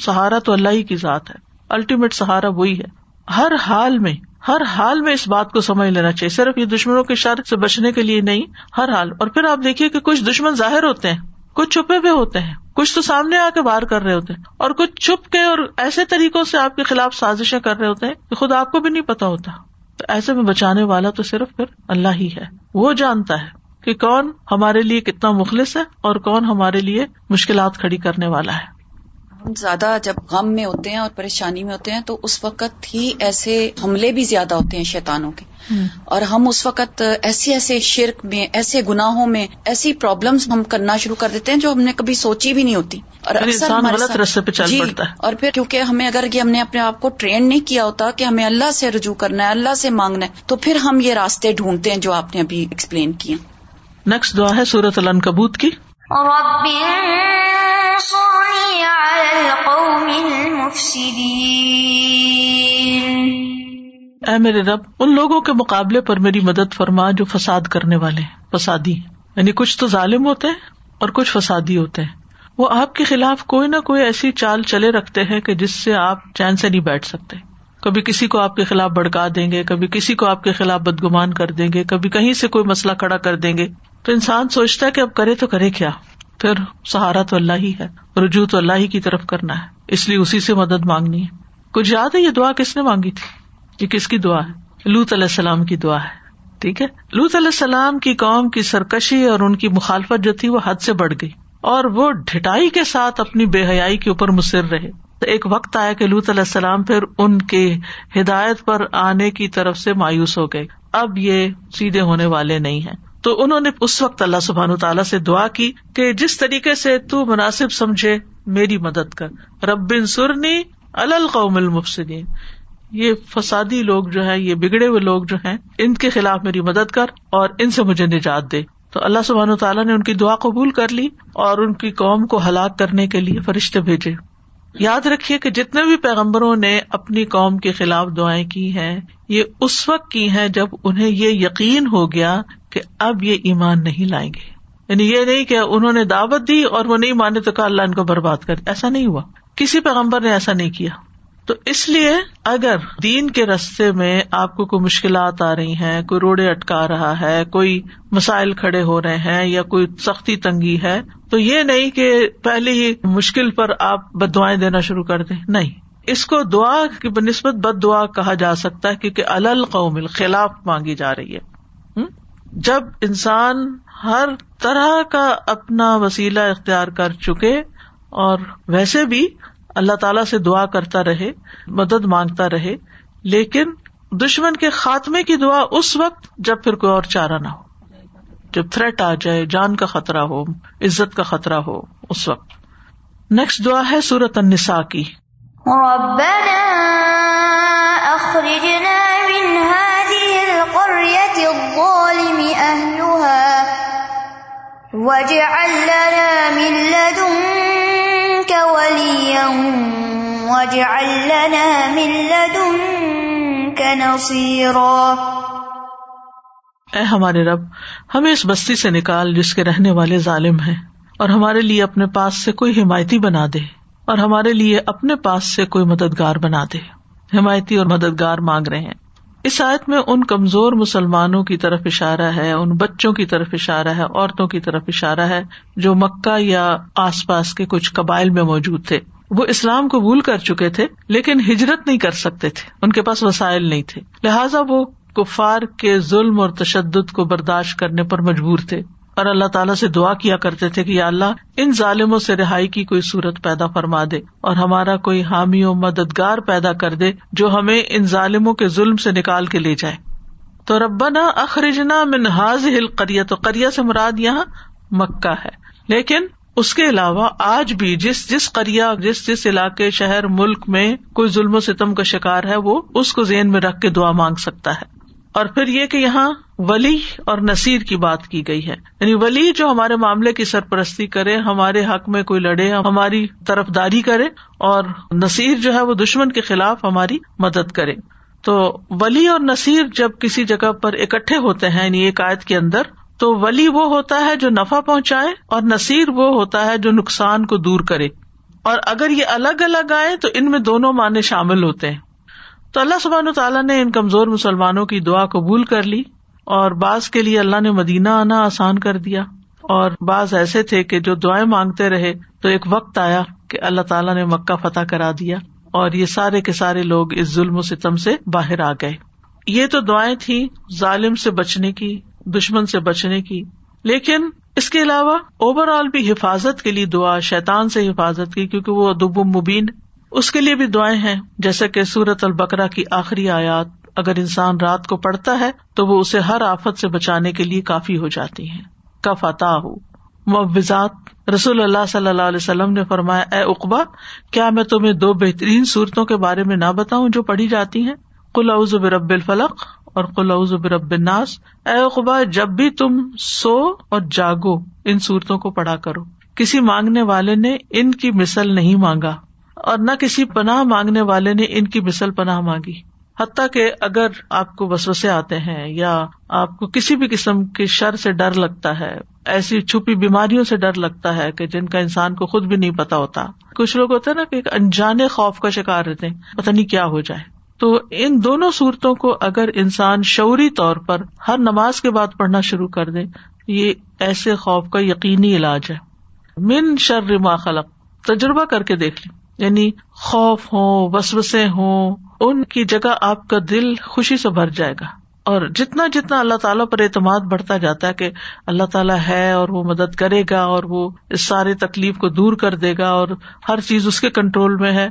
سہارا تو اللہ ہی کی ذات ہے۔ الٹیمیٹ سہارا وہی ہے۔ ہر حال میں، ہر حال میں اس بات کو سمجھ لینا چاہیے۔ صرف یہ دشمنوں کے شر سے بچنے کے لیے نہیں، ہر حال۔ اور پھر آپ دیکھیے کہ کچھ دشمن ظاہر ہوتے ہیں۔ کچھ چھپے ہوئے ہوتے ہیں، کچھ تو سامنے آ کے بار کر رہے ہوتے ہیں۔ اور کچھ چھپ کے اور ایسے طریقوں سے آپ کے خلاف سازشیں کر رہے ہوتے ہیں کہ خود آپ کو بھی نہیں پتا ہوتا۔ تو ایسے میں بچانے والا تو صرف پھر اللہ ہی ہے۔ وہ جانتا ہے کہ کون ہمارے لیے کتنا مخلص ہے اور کون ہمارے لیے مشکلات کھڑی کرنے والا ہے۔ ہم زیادہ جب غم میں ہوتے ہیں اور پریشانی میں ہوتے ہیں تو اس وقت ہی ایسے حملے بھی زیادہ ہوتے ہیں شیتانوں کے۔ اور ہم اس وقت ایسے ایسے شرک میں ایسے گناہوں میں ایسی پرابلمس ہم کرنا شروع کر دیتے ہیں جو ہم نے کبھی سوچی بھی نہیں ہوتی۔ اور اکثر غلط ساتھ- راستے پہ چل جی، پڑتا ہے۔ اور پھر کیونکہ ہمیں اگر یہ ہم نے اپنے آپ کو ٹرین نہیں کیا ہوتا کہ ہمیں اللہ سے رجوع کرنا ہے اللہ سے مانگنا ہے تو پھر ہم یہ راستے ڈھونڈتے ہیں جو آپ نے ابھی ایکسپلین کیے۔ نیکسٹ دعا ہے سورت العنکبوت کی۔ رب على القوم المفسدين. اے میرے رب، ان لوگوں کے مقابلے پر میری مدد فرما جو فساد کرنے والے ہیں، فسادی یعنی کچھ تو ظالم ہوتے ہیں اور کچھ فسادی ہوتے ہیں۔ وہ آپ کے خلاف کوئی نہ کوئی ایسی چال چلے رکھتے ہیں کہ جس سے آپ چین سے نہیں بیٹھ سکتے۔ کبھی کسی کو آپ کے خلاف بڑکا دیں گے، کبھی کسی کو آپ کے خلاف بدگمان کر دیں گے، کبھی کہیں سے کوئی مسئلہ کھڑا کر دیں گے۔ تو انسان سوچتا ہے کہ اب کرے تو کرے کیا؟ پھر سہارا تو اللہ ہی ہے، رجوع تو اللہ ہی کی طرف کرنا ہے، اس لیے اسی سے مدد مانگنی ہے۔ کچھ یاد ہے یہ دعا کس نے مانگی تھی؟ یہ کس کی دعا ہے؟ لوت علیہ السلام کی دعا ہے، ٹھیک ہے؟ لوت علیہ السلام کی قوم کی سرکشی اور ان کی مخالفت جو تھی وہ حد سے بڑھ گئی اور وہ ڈٹائی کے ساتھ اپنی بے حیائی کے اوپر مصر رہے۔ تو ایک وقت آیا کہ لوت علیہ السلام پھر ان کے ہدایت پر آنے کی طرف سے مایوس ہو گئے۔ اب یہ سیدھے ہونے والے نہیں ہیں۔ تو انہوں نے اس وقت اللہ سبحان تعالیٰ سے دعا کی کہ جس طریقے سے تو مناسب سمجھے میری مدد کر۔ ربن سرنی القوم المفسدین۔ یہ فسادی لوگ جو ہے یہ بگڑے ہوئے لوگ جو ہیں، ان کے خلاف میری مدد کر اور ان سے مجھے نجات دے۔ تو اللہ سبحان تعالیٰ نے ان کی دعا قبول کر لی اور ان کی قوم کو ہلاک کرنے کے لیے فرشتے بھیجے۔ یاد رکھیے کہ جتنے بھی پیغمبروں نے اپنی قوم کے خلاف دعائیں کی ہیں، یہ اس وقت کی ہیں جب انہیں یہ یقین ہو گیا کہ اب یہ ایمان نہیں لائیں گے۔ یعنی یہ نہیں کہ انہوں نے دعوت دی اور وہ نہیں مانے تو کہا اللہ ان کو برباد کر ایسا نہیں ہوا۔ کسی پیغمبر نے ایسا نہیں کیا۔ تو اس لیے اگر دین کے رستے میں آپ کو کوئی مشکلات آ رہی ہیں، کوئی روڑے اٹکا رہا ہے، کوئی مسائل کھڑے ہو رہے ہیں یا کوئی سختی تنگی ہے، تو یہ نہیں کہ پہلے ہی مشکل پر آپ بد دعائیں دینا شروع کر دیں۔ نہیں۔ اس کو دعا کی بنسبت بد دعا کہا جا سکتا ہے کیونکہ الل قوم خلاف مانگی جا رہی ہے۔ جب انسان ہر طرح کا اپنا وسیلہ اختیار کر چکے اور ویسے بھی اللہ تعالی سے دعا کرتا رہے، مدد مانگتا رہے، لیکن دشمن کے خاتمے کی دعا اس وقت جب پھر کوئی اور چارہ نہ ہو۔ جب تھریٹ آ جائے، جان کا خطرہ ہو، عزت کا خطرہ ہو، اس وقت۔ نیکسٹ دعا ہے سورت النساء کی۔ ربنا أخرجنا من أهلها واجعل لنا من لدنك وليا واجعل لنا من لدنك نصيرا اے ہمارے رب، ہمیں اس بستی سے نکال جس کے رہنے والے ظالم ہیں، اور ہمارے لیے اپنے پاس سے کوئی حمایتی بنا دے، اور ہمارے لیے اپنے پاس سے کوئی مددگار بنا دے۔ حمایتی اور مددگار مانگ رہے ہیں۔ اس آیت میں ان کمزور مسلمانوں کی طرف اشارہ ہے، ان بچوں کی طرف اشارہ ہے، عورتوں کی طرف اشارہ ہے، جو مکہ یا آس پاس کے کچھ قبائل میں موجود تھے۔ وہ اسلام قبول کر چکے تھے، لیکن ہجرت نہیں کر سکتے تھے۔ ان کے پاس وسائل نہیں تھے۔ لہٰذا وہ کفار کے ظلم اور تشدد کو برداشت کرنے پر مجبور تھے۔ اور اللہ تعالیٰ سے دعا کیا کرتے تھے کہ یا اللہ، ان ظالموں سے رہائی کی کوئی صورت پیدا فرما دے اور ہمارا کوئی حامی و مددگار پیدا کر دے جو ہمیں ان ظالموں کے ظلم سے نکال کے لے جائے۔ تو ربنا اخرجنا من هذه القرية، تو قرية سے مراد یہاں مکہ ہے۔ لیکن اس کے علاوہ آج بھی جس جس قریا جس جس علاقے، شہر، ملک میں کوئی ظلم و ستم کا شکار ہے، وہ اس کو ذہن میں رکھ کے دعا مانگ سکتا ہے۔ اور پھر یہ کہ یہاں ولی اور نصیر کی بات کی گئی ہے۔ یعنی ولی جو ہمارے معاملے کی سرپرستی کرے، ہمارے حق میں کوئی لڑے، ہماری طرف داری کرے، اور نصیر جو ہے وہ دشمن کے خلاف ہماری مدد کرے۔ تو ولی اور نصیر جب کسی جگہ پر اکٹھے ہوتے ہیں یعنی ایک آیت کے اندر، تو ولی وہ ہوتا ہے جو نفع پہنچائے اور نصیر وہ ہوتا ہے جو نقصان کو دور کرے۔ اور اگر یہ الگ الگ آئے، تو ان میں دونوں معنی شامل ہوتے ہیں۔ تو اللہ سبحان تعالیٰ نے ان کمزور مسلمانوں کی دعا قبول کر لی۔ اور بعض کے لیے اللہ نے مدینہ آنا آسان کر دیا اور بعض ایسے تھے کہ جو دعائیں مانگتے رہے تو ایک وقت آیا کہ اللہ تعالیٰ نے مکہ فتح کرا دیا اور یہ سارے کے سارے لوگ اس ظلم و ستم سے باہر آ گئے۔ یہ تو دعائیں تھی ظالم سے بچنے کی، دشمن سے بچنے کی، لیکن اس کے علاوہ اوور آل بھی حفاظت کے لیے دعا، شیطان سے حفاظت کی، کیونکہ وہ دب مبین، اس کے لیے بھی دعائیں ہیں، جیسے کہ سورت البکرا کی آخری آیات۔ اگر انسان رات کو پڑھتا ہے تو وہ اسے ہر آفت سے بچانے کے لیے کافی ہو جاتی ہیں۔ کا فتح ہو معوضات۔ رسول اللہ صلی اللہ علیہ وسلم نے فرمایا، اے اقبا کیا میں تمہیں دو بہترین صورتوں کے بارے میں نہ بتاؤں جو پڑھی جاتی ہیں؟ کل اعوذ برب الفلق اور کل اعوذ برب الناس۔ اے اقبا جب بھی تم سو اور جاگو، ان صورتوں کو پڑھا کرو۔ کسی مانگنے والے نے ان کی مثل نہیں مانگا اور نہ کسی پناہ مانگنے والے نے ان کی مثل پناہ مانگی۔ حتیٰ کہ اگر آپ کو بسوسے آتے ہیں یا آپ کو کسی بھی قسم کے شر سے ڈر لگتا ہے، ایسی چھپی بیماریوں سے ڈر لگتا ہے کہ جن کا انسان کو خود بھی نہیں پتا ہوتا۔ کچھ لوگ ہوتے ہیں نا کہ ایک انجانے خوف کا شکار رہتے ہیں، پتہ نہیں کیا ہو جائے۔ تو ان دونوں صورتوں کو اگر انسان شعوری طور پر ہر نماز کے بعد پڑھنا شروع کر دے، یہ ایسے خوف کا یقینی علاج ہے۔ من شر ما خلق، تجربہ کر کے دیکھ لیں۔ یعنی خوف ہو وسوسے ہوں ان کی جگہ آپ کا دل خوشی سے بھر جائے گا۔ اور جتنا جتنا اللہ تعالیٰ پر اعتماد بڑھتا جاتا ہے کہ اللہ تعالیٰ ہے اور وہ مدد کرے گا اور وہ اس سارے تکلیف کو دور کر دے گا اور ہر چیز اس کے کنٹرول میں ہے،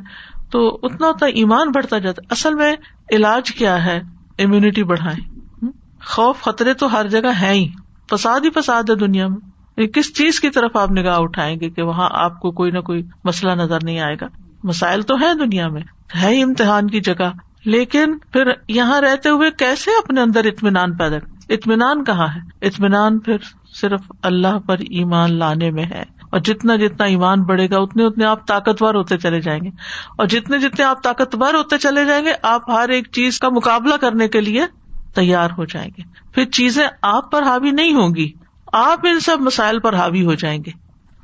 تو اتنا اتنا ایمان بڑھتا جاتا ہے۔ اصل میں علاج کیا ہے؟ امیونٹی بڑھائیں۔ خوف خطرے تو ہر جگہ ہے ہی۔ فساد ہی فساد ہے دنیا میں۔ کس چیز کی طرف آپ نگاہ اٹھائیں گے کہ وہاں آپ کو کوئی نہ کوئی مسئلہ نظر نہیں آئے گا؟ مسائل تو ہے دنیا میں۔ ہے ہی امتحان کی جگہ، لیکن پھر یہاں رہتے ہوئے کیسے اپنے اندر اطمینان پیدا اطمینان کہاں ہے؟ اطمینان پھر صرف اللہ پر ایمان لانے میں ہے۔ اور جتنا جتنا ایمان بڑھے گا، اتنے اتنے آپ طاقتور ہوتے چلے جائیں گے۔ اور جتنے جتنے آپ طاقتور ہوتے چلے جائیں گے، آپ ہر ایک چیز کا مقابلہ کرنے کے لیے تیار ہو جائیں گے۔ پھر چیزیں آپ پر حاوی نہیں ہوں گی۔ آپ ان سب مسائل پر حاوی ہو جائیں گے۔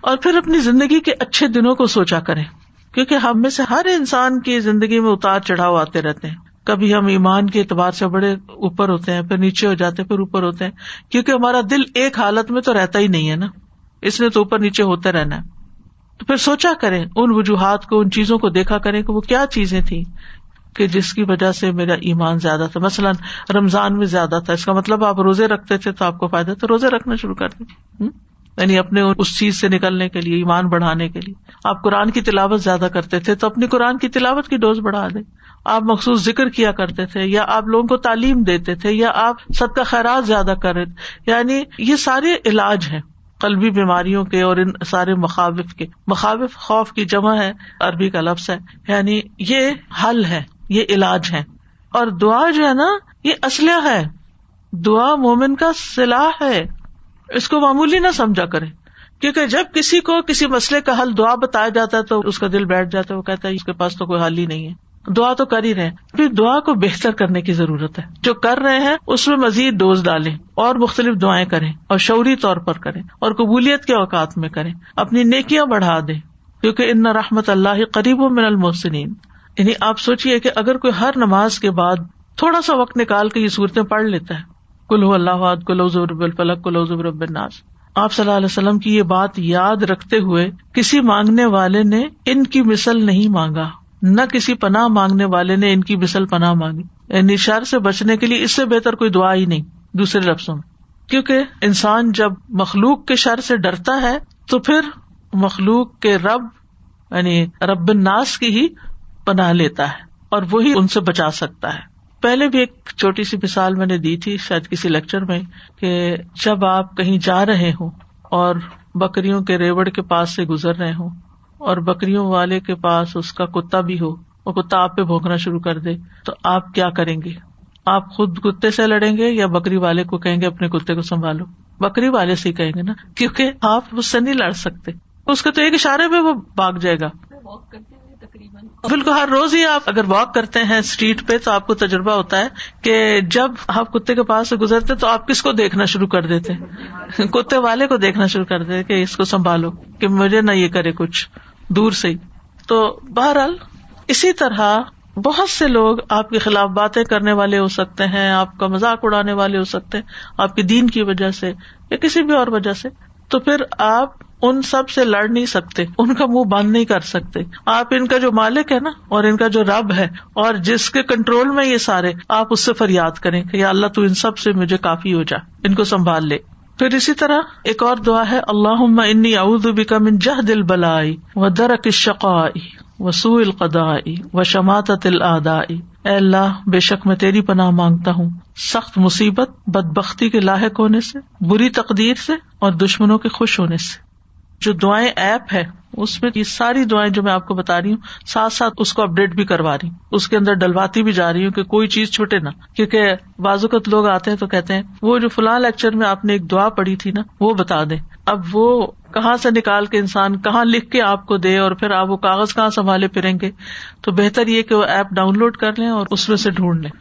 اور پھر اپنی زندگی کے اچھے دنوں کو سوچا کریں۔ کیونکہ ہم میں سے ہر انسان کی زندگی میں اتار چڑھاؤ آتے رہتے ہیں۔ کبھی ہم ایمان کے اعتبار سے بڑے اوپر ہوتے ہیں، پھر نیچے ہو جاتے ہیں، پھر اوپر ہوتے ہیں۔ کیونکہ ہمارا دل ایک حالت میں تو رہتا ہی نہیں ہے نا۔ اس نے تو اوپر نیچے ہوتے رہنا ہے۔ تو پھر سوچا کریں، ان وجوہات کو، ان چیزوں کو دیکھا کریں کہ وہ کیا چیزیں تھیں کہ جس کی وجہ سے میرا ایمان زیادہ تھا۔ مثلاً رمضان میں زیادہ تھا۔ اس کا مطلب آپ روزے رکھتے تھے تو آپ کو فائدہ، تو روزے رکھنا شروع کر دیں یعنی اپنے اس چیز سے نکلنے کے لیے، ایمان بڑھانے کے لیے۔ آپ قرآن کی تلاوت زیادہ کرتے تھے تو اپنی قرآن کی تلاوت کی ڈوز بڑھا دیں۔ آپ مخصوص ذکر کیا کرتے تھے یا آپ لوگوں کو تعلیم دیتے تھے یا آپ سب کا خیرات زیادہ کر یعنی یہ سارے علاج ہیں قلبی بیماریوں کے اور ان سارے مخاوف کے۔ مخاوف خوف کی جمع ہے، عربی کا لفظ ہے۔ یعنی یہ حل ہے، یہ علاج ہے۔ اور دعا جو ہے نا، یہ اسلحہ ہے۔ دعا مومن کا سلاح ہے۔ اس کو معمولی نہ سمجھا کرے کیونکہ جب کسی کو کسی مسئلے کا حل دعا بتایا جاتا ہے تو اس کا دل بیٹھ جاتا ہے، وہ کہتا ہے اس کے پاس تو کوئی حل ہی نہیں ہے۔ دعا تو کر ہی رہے پھر دعا کو بہتر کرنے کی ضرورت ہے۔ جو کر رہے ہیں، اس میں مزید ڈوز ڈالیں اور مختلف دعائیں کریں اور شعوری طور پر کریں اور قبولیت کے اوقات میں کریں۔ اپنی نیکیاں بڑھا دیں۔ کیونکہ ان رحمت اللہ قریب و من المحسنین۔ یعنی آپ سوچیے کہ اگر کوئی ہر نماز کے بعد تھوڑا سا وقت نکال کے یہ صورتیں پڑھ لیتا ہے کلو اللہ کلو ضرب الفلق کلو رب الناس۔ آپ صلی اللہ علیہ وسلم کی یہ بات یاد رکھتے ہوئے کسی مانگنے والے نے ان کی مثل نہیں مانگا۔ نہ کسی پناہ مانگنے والے نے ان کی مثل پناہ مانگی۔ یعنی شر سے بچنے کے لیے اس سے بہتر کوئی دعا ہی نہیں دوسرے لفظوں میں۔ کیونکہ انسان جب مخلوق کے شر سے ڈرتا ہے تو پھر مخلوق کے رب یعنی رب الناس کی ہی پناہ لیتا ہے اور وہی ان سے بچا سکتا ہے۔ پہلے بھی ایک چھوٹی سی مثال میں نے دی تھی شاید کسی لیکچر میں کہ جب آپ کہیں جا رہے ہوں اور بکریوں کے ریوڑ کے پاس سے گزر رہے ہوں اور بکریوں والے کے پاس اس کا کتا بھی ہو وہ کتا آپ پہ بھونکنا شروع کر دے، تو آپ کیا کریں گے؟ آپ خود کتے سے لڑیں گے یا بکری والے کو کہیں گے اپنے کتے کو سنبھالو؟ بکری والے سے ہی کہیں گے نا، کیونکہ آپ اس سے نہیں لڑ سکتے۔ اس کے تو ایک اشارے میں وہ بھاگ جائے گا۔ بالکل، ہر روز ہی آپ اگر واک کرتے ہیں اسٹریٹ پہ تو آپ کو تجربہ ہوتا ہے کہ جب آپ کتے کے پاس سے گزرتے تو آپ کس کو دیکھنا شروع کر دیتے؟ کتے والے کو دیکھنا شروع کر دیتے کہ اس کو سنبھالو کہ مجھے نہ یہ کرے کچھ، دور سے ہی۔ تو بہرحال، اسی طرح بہت سے لوگ آپ کے خلاف باتیں کرنے والے ہو سکتے ہیں، آپ کا مذاق اڑانے والے ہو سکتے ہیں، آپ کے دین کی وجہ سے یا کسی بھی اور وجہ سے۔ تو پھر آپ ان سب سے لڑ نہیں سکتے، ان کا منہ بند نہیں کر سکتے۔ آپ ان کا جو مالک ہے نا، اور ان کا جو رب ہے، اور جس کے کنٹرول میں یہ سارے، آپ اس سے فریاد کریں کہ یا اللہ تو ان سب سے مجھے کافی ہو جا، ان کو سنبھال لے۔ پھر اسی طرح ایک اور دعا ہے اللہ انی اعوذ بکا من جہد البلائی و درک الشقائی۔ وسوء القدائی و شماعت العدائی اے اللہ، بے شک میں تیری پناہ مانگتا ہوں۔ سخت مصیبت بد بختی کے لاحق ہونے سے، بری تقدیر سے اور دشمنوں کے خوش ہونے سے۔ جو دعائیں ایپ ہے، اس میں یہ ساری دعائیں جو میں آپ کو بتا رہی ہوں، ساتھ ساتھ اس کو اپڈیٹ بھی کروا رہی ہوں۔ اس کے اندر ڈلواتی بھی جا رہی ہوں کہ کوئی چیز چھوٹے نا کیونکہ بازوقت لوگ آتے ہیں تو کہتے ہیں، وہ جو فلاں لیکچر میں آپ نے ایک دعا پڑھی تھی نا، وہ بتا دیں۔ اب وہ کہاں سے نکال کے انسان کہاں لکھ کے آپ کو دے اور پھر آپ وہ کاغذ کہاں سنبھالے پھریں گے۔ تو بہتر یہ کہ وہ ایپ ڈاؤن لوڈ کر لیں اور اس میں سے ڈھونڈ لیں۔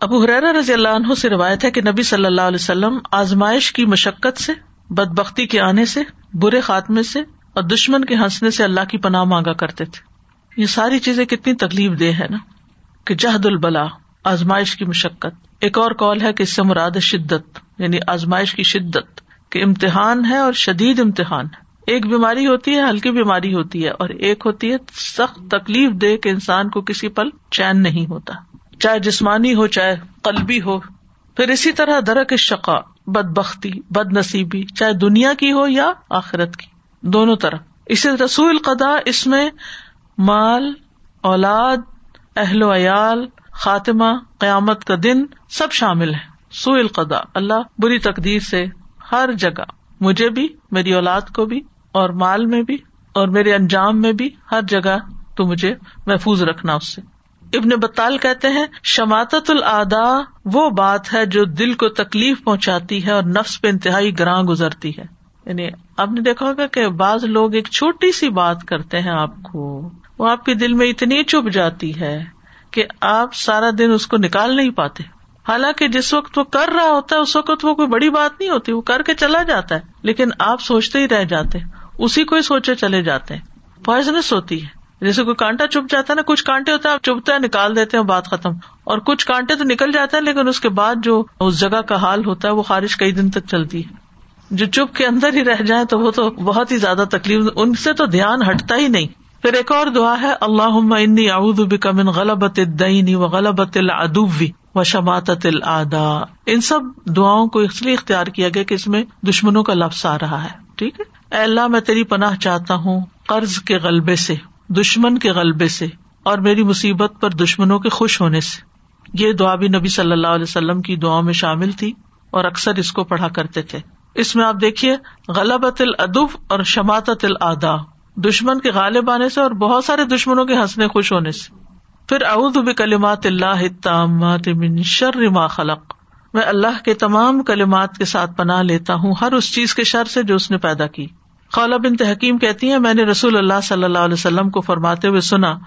ابو حرا رضی اللہ عنہ سے روایت ہے کہ نبی صلی اللہ علیہ وسلم آزمائش کی مشقت سے بد بختی کے آنے سے، برے خاتمے سے اور دشمن کے ہنسنے سے اللہ کی پناہ مانگا کرتے تھے۔ یہ ساری چیزیں کتنی تکلیف دہ ہے نا؟ کہ جہد البلا آزمائش کی مشقت۔ ایک اور کال ہے کہ اس سے مراد شدت یعنی آزمائش کی شدت، کہ امتحان ہے اور شدید امتحان۔ ہے ایک بیماری ہوتی ہے، ہلکی بیماری ہوتی ہے اور ایک ہوتی ہے، سخت تکلیف دے کہ انسان کو کسی پل چین نہیں ہوتا۔ چاہے جسمانی ہو، چاہے قلبی ہو۔ پھر اسی طرح درک شقا بد بختی بد نصیبی چاہے دنیا کی ہو یا آخرت کی۔ دونوں طرح۔ اسی رسول قدا اس میں مال، اولاد، اہل و عیال، خاتمہ، قیامت کا دن سب شامل ہے سو القدا اللہ بری تقدیر سے ہر جگہ، مجھے بھی، میری اولاد کو بھی، اور مال میں بھی، اور میرے انجام میں بھی ہر جگہ تو مجھے محفوظ رکھنا اس سے۔ ابن بطال کہتے ہیں شماعت العدا وہ بات ہے جو دل کو تکلیف پہنچاتی ہے اور نفس پہ انتہائی گراں گزرتی ہے۔ یعنی آپ نے دیکھا ہوگا کہ بعض لوگ ایک چھوٹی سی بات کرتے ہیں آپ کو، وہ آپ کے دل میں اتنی چپ جاتی ہے کہ آپ سارا دن اس کو نکال نہیں پاتے۔ حالانکہ جس وقت وہ کر رہا ہوتا ہے، اس وقت وہ کوئی بڑی بات نہیں ہوتی، وہ کر کے چلا جاتا ہے، لیکن آپ سوچتے ہی رہ جاتے اسی کو ہی سوچے چلے جاتے ہیں۔ پوائزنس ہوتی ہے۔ جیسے کوئی کانٹا چپ جاتا ہے نا، کچھ کانٹے ہوتے ہیں، آپ چپتے ہیں نکال دیتے ہیں بات ختم۔ اور کچھ کانٹے تو نکل جاتے ہیں، لیکن اس کے بعد جو اس جگہ کا حال ہوتا ہے، وہ خارش کئی دن تک چلتی ہے۔ جو چپ کے اندر ہی رہ جائیں تو وہ تو بہت ہی زیادہ تکلیف، ان سے تو دھیان ہٹتا ہی نہیں۔ پھر ایک اور دعا ہے اللہ انی اعوذ بک من غلبت الدین و غلبت العدو و شماتت الادا ان سب دعاؤں کو اس لیے اختیار کیا گیا کہ اس میں دشمنوں کا لفظ آ رہا ہے۔ ٹھیک ہے؟ اے اللہ، میں تیری پناہ چاہتا ہوں قرض کے غلبے سے۔ دشمن کے غلبے سے اور میری مصیبت پر دشمنوں کے خوش ہونے سے۔ یہ دعا بھی نبی صلی اللہ علیہ وسلم کی دعا میں شامل تھی اور اکثر اس کو پڑھا کرتے تھے۔ اس میں آپ دیکھیے غلبت العدف اور شماعت العدا دشمن کے غالب آنے سے اور بہت سارے دشمنوں کے ہنسنے خوش ہونے سے۔ پھر اعوذ بکلمات اللہ التامات من شر ما خلق۔ میں اللہ کے تمام کلمات کے ساتھ پناہ لیتا ہوں ہر اس چیز کے شر سے جو اس نے پیدا کی۔ خالہ بن تحکیم کہتی ہیں، میں نے رسول اللہ صلی اللہ علیہ وسلم کو فرماتے ہوئے سنا،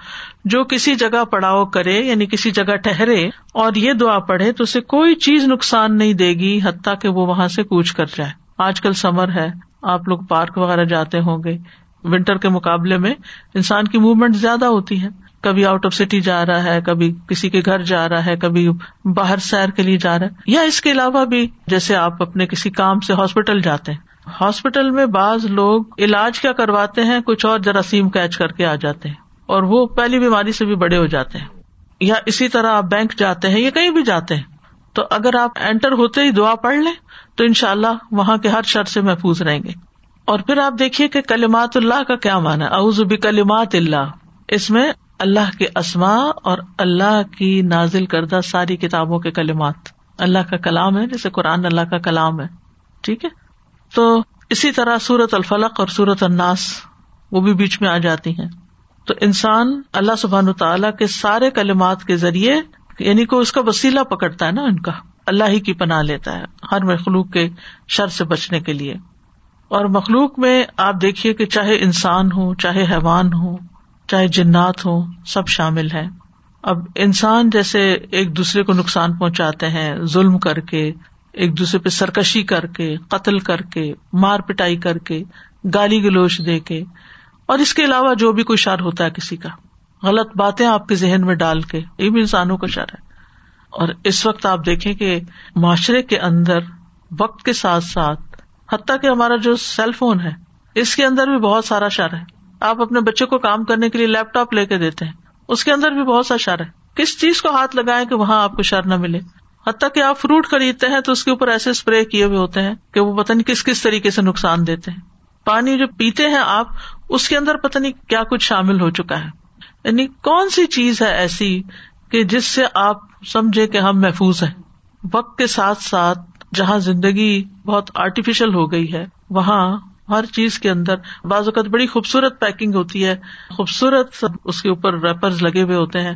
جو کسی جگہ پڑاؤ کرے یعنی کسی جگہ ٹہرے اور یہ دعا پڑھے، تو اسے کوئی چیز نقصان نہیں دے گی، حتیٰ کہ وہ وہاں سے کوچ کر جائے۔ آج کل سمر ہے، آپ لوگ پارک وغیرہ جاتے ہوں گے۔ ونٹر کے مقابلے میں انسان کی موومینٹ زیادہ ہوتی ہے۔ کبھی آؤٹ آف سٹی جا رہا ہے، کبھی کسی کے گھر جا رہا ہے، کبھی باہر سیر کے لیے جا رہا ہے۔ یا اس کے علاوہ بھی، جیسے آپ اپنے کسی کام سے ہاسپٹل جاتے ہیں۔ ہاسپٹل میں بعض لوگ علاج کیا کرواتے ہیں، کچھ اور جراثیم کیچ کر کے آ جاتے ہیں اور وہ پہلی بیماری سے بھی بڑے ہو جاتے ہیں۔ یا اسی طرح آپ بینک جاتے ہیں یا کہیں بھی جاتے ہیں۔ تو اگر آپ اینٹر ہوتے ہی دعا پڑھ لیں، تو ان شاء اللہ وہاں کے ہر شر سے محفوظ رہیں گے۔ اور پھر آپ دیکھیے کہ کلمات اللہ کا کیا مانا ہے۔ کلمات اللہ۔ اس میں اللہ کے اسما اور اللہ کی نازل کردہ ساری کتابوں کے کلمات۔ اللہ کا کلام ہے، جیسے قرآن اللہ کا کلام ہے۔ ٹھیک ہے؟ تو اسی طرح سورت الفلق اور سورت الناس وہ بھی بیچ میں آ جاتی ہیں۔ تو انسان اللہ سبحان تعالیٰ کے سارے کلمات کے ذریعے یعنی کو اس کا وسیلہ پکڑتا ہے نا ان کا۔ اللہ ہی کی پناہ لیتا ہے ہر مخلوق کے شر سے بچنے کے لیے۔ اور مخلوق میں آپ دیکھیے کہ چاہے انسان ہو، چاہے حیوان ہو، چاہے جنات ہو، سب شامل ہے اب انسان جیسے ایک دوسرے کو نقصان پہنچاتے ہیں، ظلم کر کے ایک دوسرے پہ سرکشی کر کے، قتل کر کے، مار پٹائی کر کے، گالی گلوچ دے کے۔ اور اس کے علاوہ جو بھی کوئی شر ہوتا ہے کسی کا۔ غلط باتیں آپ کے ذہن میں ڈال کے۔ یہ بھی انسانوں کا شر ہے۔ اور اس وقت آپ دیکھیں کہ معاشرے کے اندر، وقت کے ساتھ ساتھ، حتیٰ کہ ہمارا جو سیل فون ہے، اس کے اندر بھی بہت سارا شر ہے۔ آپ اپنے بچے کو کام کرنے کے لیے لیپ ٹاپ لے کے دیتے ہیں۔ اس کے اندر بھی بہت سا شر ہے۔ کس چیز کو ہاتھ لگائے کہ وہاں آپ کو شر نہ ملے؟ حتیٰ کہ آپ فروٹ خریدتے ہیں تو اس کے اوپر ایسے اسپرے کیے ہوئے ہوتے ہیں کہ وہ پتہ نہیں کس کس طریقے سے نقصان دیتے ہیں۔ پانی جو پیتے ہیں آپ، اس کے اندر پتہ نہیں کیا کچھ شامل ہو چکا ہے۔ یعنی کون سی چیز ہے ایسی کہ جس سے آپ سمجھے کہ ہم محفوظ ہیں؟ وقت کے ساتھ ساتھ جہاں زندگی بہت آرٹیفیشل ہو گئی ہے، وہاں ہر چیز کے اندر بعض اوقات بڑی خوبصورت پیکنگ ہوتی ہے۔ خوبصورت اس کے اوپر ریپرز لگے ہوئے ہوتے ہیں۔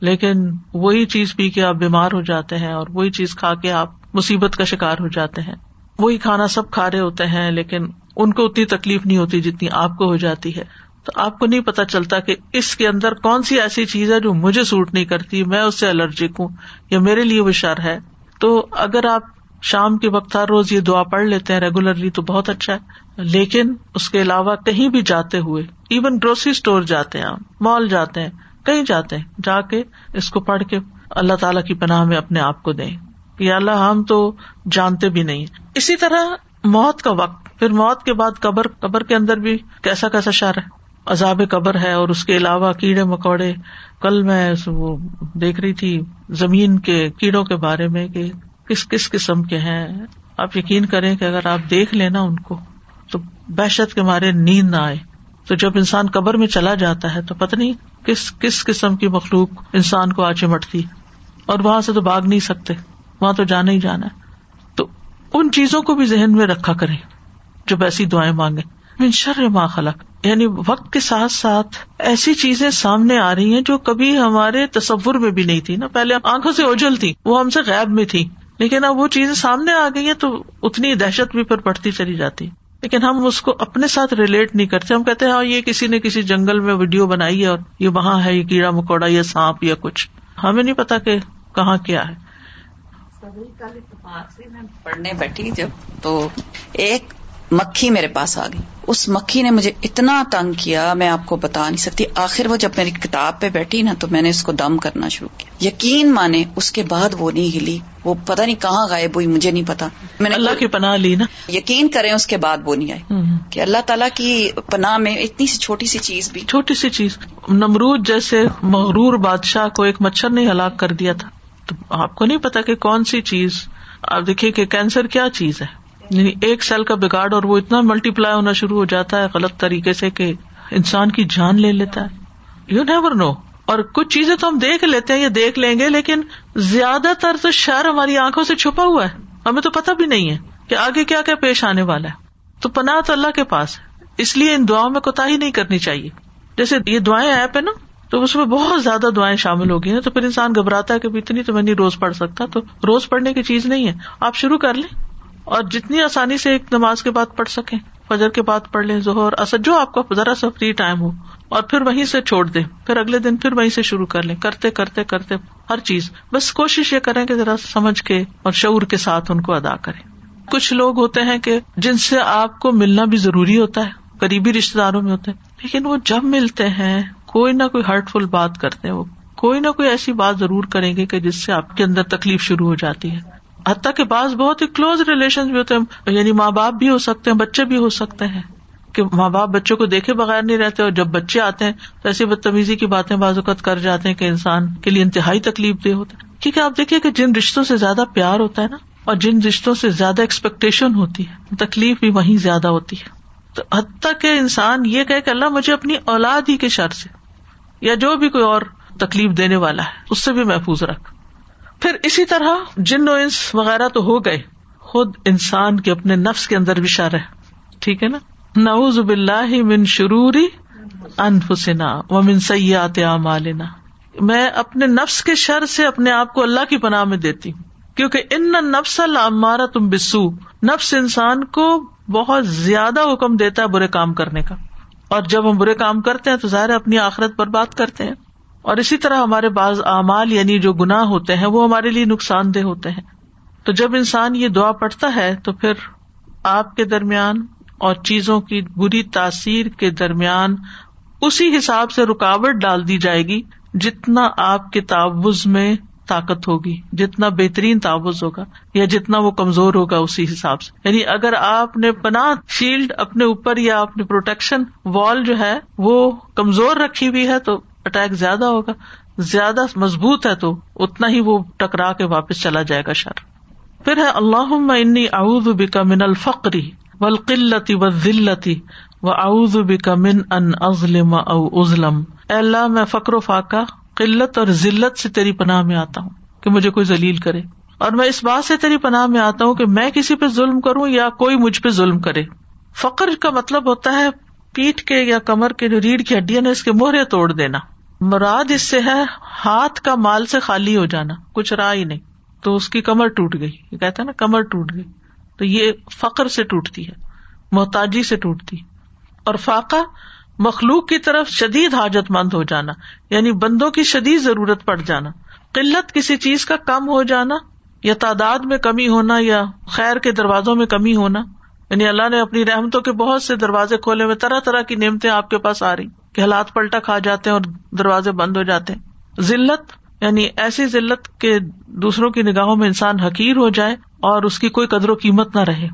لیکن وہی چیز پی کے آپ بیمار ہو جاتے ہیں اور وہی چیز کھا کے آپ مصیبت کا شکار ہو جاتے ہیں۔ وہی کھانا سب کھا رہے ہوتے ہیں لیکن ان کو اتنی تکلیف نہیں ہوتی جتنی آپ کو ہو جاتی ہے۔ تو آپ کو نہیں پتا چلتا کہ اس کے اندر کون سی ایسی چیز ہے جو مجھے سوٹ نہیں کرتی، میں اس سے الرجک ہوں یا میرے لیے وہ شر ہے۔ تو اگر آپ شام کے وقت ہر روز یہ دعا پڑھ لیتے ہیں ریگولرلی تو بہت اچھا ہے۔ لیکن اس کے علاوہ کہیں بھی جاتے ہوئے ایون گروسری اسٹور جاتے ہیں مال جاتے ہیں کہیں جاتے ہیں، جا کے اس کو پڑھ کے اللہ تعالی کی پناہ میں اپنے آپ کو دیں۔ کہ اللہ، ہم تو جانتے بھی نہیں۔ اسی طرح موت کا وقت، پھر موت کے بعد قبر قبر کے اندر بھی کیسا کیسا شر ہے۔ عذاب قبر ہے اور اس کے علاوہ کیڑے مکوڑے۔ کل میں وہ دیکھ رہی تھی زمین کے کیڑوں کے بارے میں کہ کس کس قسم کے ہیں۔ آپ یقین کریں کہ اگر آپ دیکھ لیں نا ان کو، تو بحشت کے مارے نیند نہ آئے۔ تو جب انسان قبر میں چلا جاتا ہے تو پتہ نہیں کس کس قسم کی مخلوق انسان کو آچے مٹتی اور وہاں سے تو بھاگ نہیں سکتے، وہاں تو جانا ہی جانا ہے۔ تو ان چیزوں کو بھی ذہن میں رکھا کرے جب ایسی دعائیں مانگے منشر ماں خلق یعنی وقت کے ساتھ ساتھ ایسی چیزیں سامنے آ رہی ہیں جو کبھی ہمارے تصور میں بھی نہیں تھی نا۔ پہلے آنکھوں سے اوجل تھی، وہ ہم سے غائب میں تھی، لیکن اب وہ چیزیں سامنے آ گئی ہیں تو اتنی دہشت بھی پھر بڑھتی چلی جاتی۔ لیکن ہم اس کو اپنے ساتھ ریلیٹ نہیں کرتے۔ ہم کہتے ہیں ہاں یہ کسی نے کسی جنگل میں ویڈیو بنائی ہے اور یہ وہاں ہے، یہ کیڑا مکوڑا یا سانپ یا کچھ۔ ہمیں نہیں پتا کہ کہاں کیا ہے۔ پڑھنے بیٹھی جب تو ایک مکھی میرے پاس آ گئی۔ اس مکھی نے مجھے اتنا تنگ کیا میں آپ کو بتا نہیں سکتی۔ آخر وہ جب میری کتاب پہ بیٹھی نا تو میں نے اس کو دم کرنا شروع کیا۔ یقین مانے اس کے بعد وہ نہیں ہلی۔ وہ پتا نہیں کہاں غائب ہوئی مجھے نہیں پتا میں نے اللہ کی پناہ لی نا۔ یقین کریں اس کے بعد وہ نہیں آئی۔ کہ اللہ تعالیٰ کی پناہ میں اتنی سی چھوٹی سی چیز بھی۔ چھوٹی سی چیز۔ نمرود جیسے مغرور بادشاہ کو ایک مچھر نے ہلاک کر دیا تھا۔ تو آپ کو نہیں پتا کہ کون سی چیز۔ آپ دیکھیے کہ کینسر کیا چیز ہے۔ یعنی ایک سیل کا بگاڑ اور وہ اتنا ملٹی پلائی ہونا شروع ہو جاتا ہے غلط طریقے سے کہ انسان کی جان لے لیتا ہے۔ یو نیور نو اور کچھ چیزیں تو ہم دیکھ لیتے ہیں یا دیکھ لیں گے، لیکن زیادہ تر تو شہر ہماری آنکھوں سے چھپا ہوا ہے۔ ہمیں تو پتا بھی نہیں ہے کہ آگے کیا کیا پیش آنے والا ہے۔ تو پناہ تو اللہ کے پاس ہے۔ اس لیے ان دعاؤں میں کوتا ہی نہیں کرنی چاہیے۔ جیسے یہ دعائیں ایپ ہے نا، تو اس میں بہت زیادہ دعائیں شامل ہوگی نا تو پھر انسان گھبراتا ہے کہ اتنی تو میں نہیں روز پڑھ سکتا، تو روز پڑھنے کی چیز نہیں ہے۔ آپ شروع کر لیں۔ اور جتنی آسانی سے ایک نماز کے بعد پڑھ سکیں، فجر کے بعد پڑھ لیں، ظہر اصل جو آپ کا ذرا سا فری ٹائم ہو، اور پھر وہیں سے چھوڑ دیں، پھر اگلے دن پھر وہیں سے شروع کر لیں، کرتے کرتے کرتے، ہر چیز۔ بس کوشش یہ کریں کہ ذرا سمجھ کے اور شعور کے ساتھ ان کو ادا کریں۔ کچھ لوگ ہوتے ہیں کہ جن سے آپ کو ملنا بھی ضروری ہوتا ہے، قریبی رشتے داروں میں ہوتے ہیں، لیکن وہ جب ملتے ہیں، کوئی نہ کوئی ہرٹ فل بات کرتے ہیں وہ۔ کوئی نہ کوئی ایسی بات ضرور کریں گے کہ جس سے آپ کے اندر تکلیف شروع ہو جاتی ہے۔ حتیٰ کے بعض بہت ہی کلوز ریلیشن بھی ہوتے ہیں۔ یعنی ماں باپ بھی ہو سکتے ہیں، بچے بھی ہو سکتے ہیں۔ کہ ماں باپ بچوں کو دیکھے بغیر نہیں رہتے اور جب بچے آتے ہیں تو ایسی بدتمیزی کی باتیں بعض اوقات کر جاتے ہیں کہ انسان کے لیے انتہائی تکلیف دہ ہوتا ہے۔ کیونکہ آپ دیکھیے کہ جن رشتوں سے زیادہ پیار ہوتا ہے نا، اور جن رشتوں سے زیادہ ایکسپیکٹیشن ہوتی ہے، تکلیف بھی وہیں زیادہ ہوتی ہے۔ تو حتیٰ کہ انسان یہ کہ اللہ مجھے اپنی اولاد ہی کے شر سے، یا جو بھی کوئی اور تکلیف دینے والا ہے، اس سے بھی محفوظ رکھ۔ پھر اسی طرح جن و انس وغیرہ تو ہو گئے، خود انسان کے اپنے نفس کے اندر بھی شر ہے۔ ٹھیک ہے نا؟ نعوذ باللہ من شروری انفسنا و من سیات اعمالنا۔ میں اپنے نفس کے شر سے اپنے آپ کو اللہ کی پناہ میں دیتی ہوں۔ کیونکہ ان نفس المارا تم بسو نفس انسان کو بہت زیادہ حکم دیتا ہے برے کام کرنے کا۔ اور جب ہم برے کام کرتے ہیں تو ظاہر اپنی آخرت پر بات کرتے ہیں۔ اور اسی طرح ہمارے بعض اعمال یعنی جو گناہ ہوتے ہیں، وہ ہمارے لیے نقصان دہ ہوتے ہیں۔ تو جب انسان یہ دعا پڑتا ہے، تو پھر آپ کے درمیان اور چیزوں کی بری تاثیر کے درمیان اسی حساب سے رکاوٹ ڈال دی جائے گی جتنا آپ کے تعوض میں طاقت ہوگی، جتنا بہترین تعوض ہوگا یا جتنا وہ کمزور ہوگا اسی حساب سے۔ یعنی اگر آپ نے پناہ شیلڈ اپنے اوپر یا اپنی پروٹیکشن وال جو ہے، وہ کمزور رکھی ہوئی ہے، تو اٹیک زیادہ ہوگا، زیادہ مضبوط ہے تو اتنا ہی وہ ٹکرا کے واپس چلا جائے گا شر۔ پھر ہے اللہ انی اعوذ بک من الفقری و ذلتی و اعوذ بک من ان ازلم او ازلم اے اللہ، میں فکر و فاقہ، قلت اور ذلت سے تیری پناہ میں آتا ہوں کہ مجھے کوئی ذلیل کرے۔ اور میں اس بات سے تیری پناہ میں آتا ہوں کہ میں کسی پہ ظلم کروں یا کوئی مجھ پہ ظلم کرے۔ فخر کا مطلب ہوتا ہے پیٹ کے یا کمر کے جو ریڑھ کی ہڈیاں نے اس کے موہرے توڑ دینا۔ مراد اس سے ہے ہاتھ کا مال سے خالی ہو جانا، کچھ رہا ہی نہیں۔ تو اس کی کمر ٹوٹ گئی۔ یہ کہتے ہیں نا، کمر ٹوٹ گئی۔ تو یہ فخر سے ٹوٹتی ہے، محتاجی سے ٹوٹتی اور فاقہ، مخلوق کی طرف شدید حاجت مند ہو جانا یعنی بندوں کی شدید ضرورت پڑ جانا۔ قلت کسی چیز کا کم ہو جانا، یا تعداد میں کمی ہونا، یا خیر کے دروازوں میں کمی ہونا۔ یعنی اللہ نے اپنی رحمتوں کے بہت سے دروازے کھولے ہوئے، طرح طرح کی نعمتیں آپ کے پاس آ رہی۔ کہ حالات پلٹا کھا جاتے ہیں اور دروازے بند ہو جاتے ہیں۔ ذلت یعنی ایسی ذلت کے دوسروں کی نگاہوں میں انسان حقیر ہو جائے اور اس کی کوئی قدر و قیمت نہ رہے۔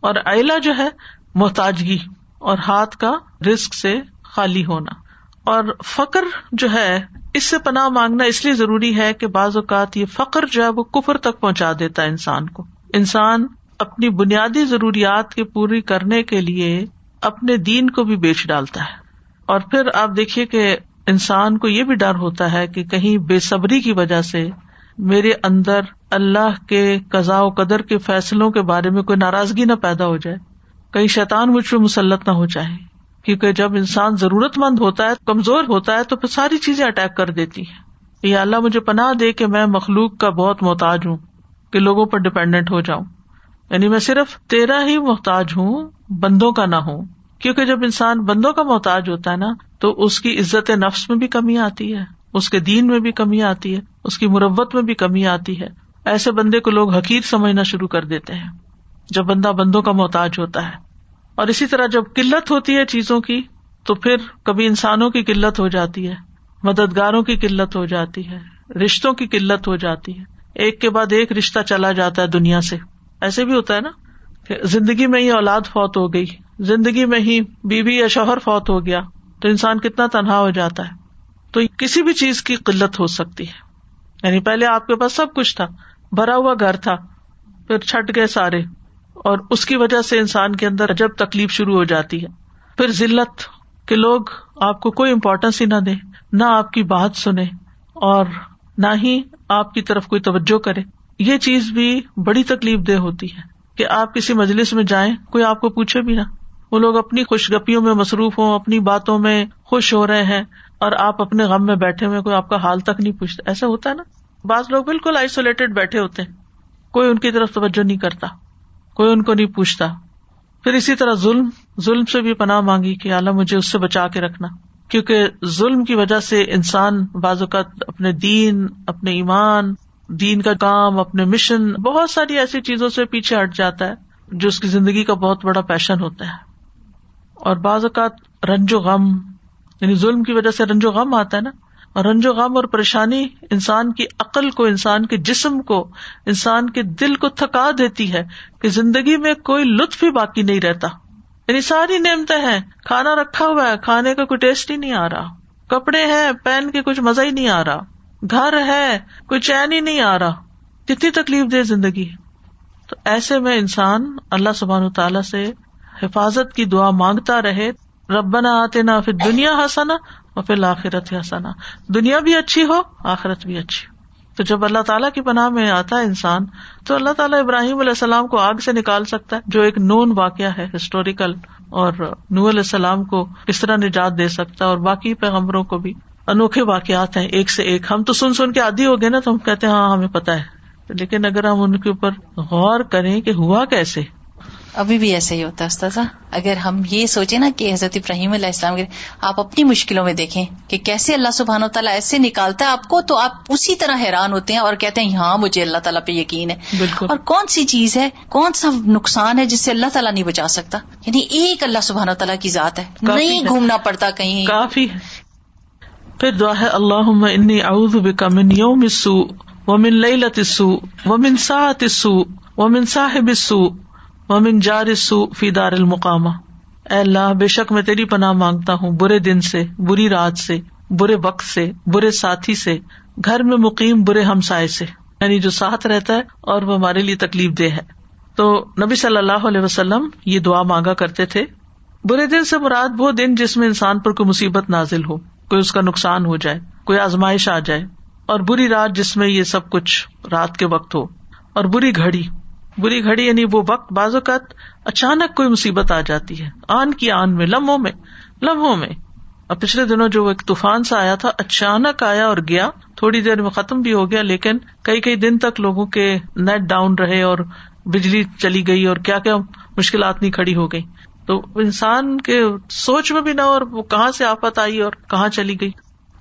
اور ایلا جو ہے، محتاجگی اور ہاتھ کا رسک سے خالی ہونا۔ اور فخر جو ہے، اس سے پناہ مانگنا اس لیے ضروری ہے کہ بعض اوقات یہ فخر جو ہے، وہ کفر تک پہنچا دیتا ہے انسان کو۔ انسان اپنی بنیادی ضروریات کے پوری کرنے کے لیے اپنے دین کو بھی بیچ ڈالتا ہے۔ اور پھر آپ دیکھیے کہ انسان کو یہ بھی ڈر ہوتا ہے کہ کہیں بے صبری کی وجہ سے میرے اندر اللہ کے قزا و قدر کے فیصلوں کے بارے میں کوئی ناراضگی نہ پیدا ہو جائے، کہیں شیطان مجھ پہ مسلط نہ ہو جائے۔ کیونکہ جب انسان ضرورت مند ہوتا ہے، کمزور ہوتا ہے، تو پھر ساری چیزیں اٹیک کر دیتی ہیں۔ یہ اللہ مجھے پناہ دے کہ میں مخلوق کا بہت محتاج ہوں، کہ لوگوں پر ڈپینڈنٹ ہو جاؤں۔ یعنی میں صرف تیرا ہی محتاج ہوں، بندوں کا نہ ہوں۔ کیونکہ جب انسان بندوں کا محتاج ہوتا ہے نا، تو اس کی عزت نفس میں بھی کمی آتی ہے، اس کے دین میں بھی کمی آتی ہے، اس کی مربت میں بھی کمی آتی ہے۔ ایسے بندے کو لوگ حقیر سمجھنا شروع کر دیتے ہیں، جب بندہ بندوں کا محتاج ہوتا ہے۔ اور اسی طرح جب قلت ہوتی ہے چیزوں کی، تو پھر کبھی انسانوں کی قلت ہو جاتی ہے، مددگاروں کی قلت ہو جاتی ہے، رشتوں کی قلت ہو جاتی ہے۔ ایک کے بعد ایک رشتہ چلا جاتا ہے دنیا سے۔ ایسے بھی ہوتا ہے نا، کہ زندگی میں ہی اولاد فوت ہو گئی۔ زندگی میں ہی بیوی یا شوہر فوت ہو گیا تو انسان کتنا تنہا ہو جاتا ہے۔ تو کسی بھی چیز کی قلت ہو سکتی ہے۔ یعنی پہلے آپ کے پاس سب کچھ تھا، بھرا ہوا گھر تھا، پھر چھٹ گئے سارے۔ اور اس کی وجہ سے انسان کے اندر جب تکلیف شروع ہو جاتی ہے۔ پھر ذلت کہ لوگ آپ کو کوئی امپورٹینس ہی نہ دے نہ آپ کی بات سنے اور نہ ہی آپ کی طرف کوئی توجہ کرے۔ یہ چیز بھی بڑی تکلیف دہ ہوتی ہے کہ آپ کسی مجلس میں جائیں، کوئی آپ کو پوچھے بھی نہ۔ وہ لوگ اپنی خوش گپیوں میں مصروف ہوں، اپنی باتوں میں خوش ہو رہے ہیں اور آپ اپنے غم میں بیٹھے ہوئے کوئی آپ کا حال تک نہیں پوچھتا۔ ایسا ہوتا ہے نا؟ بعض لوگ بالکل آئسولیٹڈ بیٹھے ہوتے ہیں۔ کوئی ان کی طرف توجہ نہیں کرتا۔ کوئی ان کو نہیں پوچھتا۔ پھر اسی طرح ظلم ظلم سے بھی پناہ مانگی کہ اعلیٰ مجھے اس سے بچا کے رکھنا۔ کیونکہ ظلم کی وجہ سے انسان بعض اوقات اپنے دین، اپنے ایمان، دین کا کام، اپنے مشن بہت ساری ایسی چیزوں سے پیچھے ہٹ جاتا ہے، جو اس کی زندگی کا بہت بڑا پیشن ہوتا ہے۔ اور بعض اوقات رنج و غم یعنی ظلم کی وجہ سے رنج و غم آتا ہے نا؟ اور رنج و غم اور پریشانی انسان کی عقل کو، انسان کے جسم کو، انسان کے دل کو تھکا دیتی ہے کہ زندگی میں کوئی لطف ہی باقی نہیں رہتا۔ یعنی ساری نعمتیں ہیں، کھانا رکھا ہوا ہے، کھانے کا کوئی ٹیسٹ ہی نہیں آ رہا۔ کپڑے ہیں، پہن کے کچھ مزہ ہی نہیں آ رہا۔ گھر ہے، کوئی چین ہی نہیں آ رہا۔ کتنی تکلیف دے زندگی تو ایسے میں انسان اللہ سبحان تعالی سے حفاظت کی دعا مانگتا رہے، ربنا آتے نہ پھر دنیا ہسنا اور پھر آخرت ہسنا دنیا بھی اچھی ہو، آخرت بھی اچھی۔ تو جب اللہ تعالیٰ کی پناہ میں آتا ہے انسان، تو اللہ تعالیٰ ابراہیم علیہ السلام کو آگ سے نکال سکتا ہے، جو ایک نون واقعہ ہے ہسٹوریکل اور نو علیہ السلام کو کس طرح نجات دے سکتا ہے، اور باقی پیغمبروں کو بھی۔ انوکھے واقعات ہیں، ایک سے ایک۔ ہم تو سن سن کے آدھی ہو گئے نا، تو ہم کہتے ہیں ہاں ہمیں پتا ہے۔ لیکن اگر ہم ان کے اوپر غور کریں کہ ہوا کیسے؟ ابھی بھی ایسا ہی ہوتا ہے اگر ہم یہ سوچے نا کہ حضرت ابراہیم علیہ السلام آپ اپنی مشکلوں میں دیکھیں کہ کیسے اللہ سبحان و تعالیٰ ایسے نکالتا ہے آپ کو تو آپ اسی طرح حیران ہوتے ہیں اور کہتے ہیں ہاں مجھے اللہ تعالیٰ پہ یقین ہے۔ بالکل۔ اور کون سی چیز ہے کون سا نقصان ہے جس سے اللہ تعالیٰ نہیں بچا سکتا؟ یعنی ایک اللہ سبحان و تعالیٰ کی ذات ہے۔ نہیں گھومنا پڑتا کہیں۔ کافی پھر دعا ہے اللہ انی اعوذ بک من یوم السوء ومن لیلت السوء ومن ساعت السوء ومن صاحب السوء ومن جار سو فی دار المقام اے اللہ، بے شک میں تیری پناہ مانگتا ہوں برے دن سے، بری رات سے، برے وقت سے، برے ساتھی سے، گھر میں مقیم برے ہمسائے سے یعنی جو ساتھ رہتا ہے اور وہ ہمارے لیے تکلیف دہ ہے۔ تو نبی صلی اللہ علیہ وسلم یہ دعا مانگا کرتے تھے، برے دن سے مراد وہ دن جس میں انسان پر کوئی مصیبت نازل ہو، کوئی اس کا نقصان ہو جائے، کوئی آزمائش آ جائے، اور بری رات جس میں یہ سب کچھ رات کے وقت ہو، اور بری گھڑی۔ بری گھڑی یعنی وہ وقت، بعض اوقات اچانک کوئی مصیبت آ جاتی ہے۔ آن کی آن میں، لمحوں میں لمحوں میں۔ اور پچھلے دنوں جو ایک طوفان سا آیا تھا، اچانک آیا اور گیا۔ تھوڑی دیر میں ختم بھی ہو گیا، لیکن کئی کئی دن تک لوگوں کے نیٹ ڈاؤن رہے اور بجلی چلی گئی اور کیا کیا مشکلات نہیں کھڑی ہو گئی۔ تو انسان کے سوچ میں بھی نہ اور وہ کہاں سے آفت آئی اور کہاں چلی گئی۔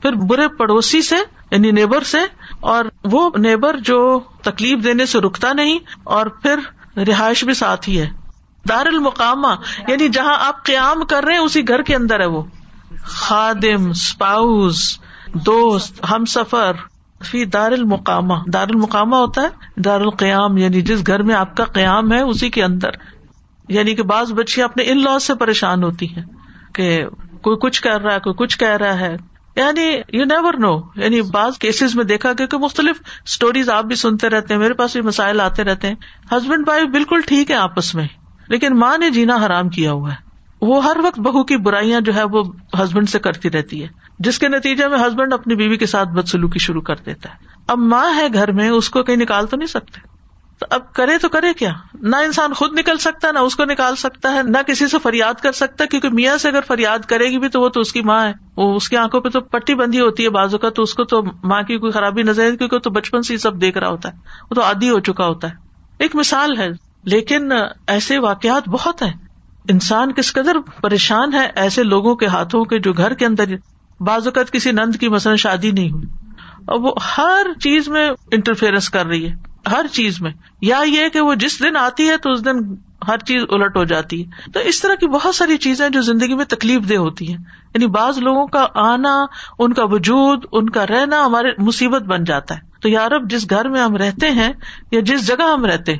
پھر برے پڑوسی سے یعنی نیبر سے، اور وہ نیبر جو تکلیف دینے سے رکتا نہیں، اور پھر رہائش بھی ساتھ ہی ہے۔ دار المقامہ یعنی جہاں آپ قیام کر رہے ہیں، اسی گھر کے اندر ہے وہ۔ خادم اسپاؤز دوست ہم سفر فی دار المقامہ دار المقامہ ہوتا ہے دار القیام یعنی جس گھر میں آپ کا قیام ہے، اسی کے اندر۔ یعنی کہ بعض بچیاں اپنے ان لاس سے پریشان ہوتی ہیں، کہ کوئی کچھ کر رہا ہے، کوئی کچھ کہہ رہا ہے۔ یعنی یو نیور نو یعنی بعض کیسز میں دیکھا گیا کہ مختلف اسٹوریز آپ بھی سنتے رہتے ہیں، میرے پاس بھی مسائل آتے رہتے ہیں. ہسبینڈ وائف بالکل ٹھیک ہے آپس میں، لیکن ماں نے جینا حرام کیا ہوا ہے. وہ ہر وقت بہو کی برائیاں جو ہے وہ ہسبینڈ سے کرتی رہتی ہے، جس کے نتیجے میں ہسبینڈ اپنی بیوی کے ساتھ بدسلوکی شروع کر دیتا ہے. اب ماں ہے گھر میں، اس کو کہیں نکال تو نہیں سکتے. تو اب کرے تو کرے کیا؟ نہ انسان خود نکل سکتا ہے نہ اس کو نکال سکتا ہے، نہ کسی سے فریاد کر سکتا ہے کیونکہ میاں سے اگر فریاد کرے گی بھی تو وہ تو اس کی ماں ہے۔ وہ اس کی آنکھوں پہ تو پٹی بندی ہوتی ہے بازو کا، تو اس کو تو ماں کی کوئی خرابی نظر کیونکہ تو بچپن سے ہی سب دیکھ رہا ہوتا ہے۔ وہ تو عادی ہو چکا ہوتا ہے۔ ایک مثال ہے، لیکن ایسے واقعات بہت ہیں۔ انسان کس قدر پریشان ہے ایسے لوگوں کے ہاتھوں کے جو گھر کے اندر بعض اوقات کسی نند کی مثلاً شادی نہیں ہوئی۔ اور وہ ہر چیز میں انٹرفیئرنس کر رہی ہے۔ ہر چیز میں یا یہ کہ وہ جس دن آتی ہے تو اس دن ہر چیز الٹ ہو جاتی ہے۔ تو اس طرح کی بہت ساری چیزیں جو زندگی میں تکلیف دہ ہوتی ہیں۔ یعنی بعض لوگوں کا آنا، ان کا وجود، ان کا رہنا ہمارے مصیبت بن جاتا ہے۔ تو یارب جس گھر میں ہم رہتے ہیں یا جس جگہ ہم رہتے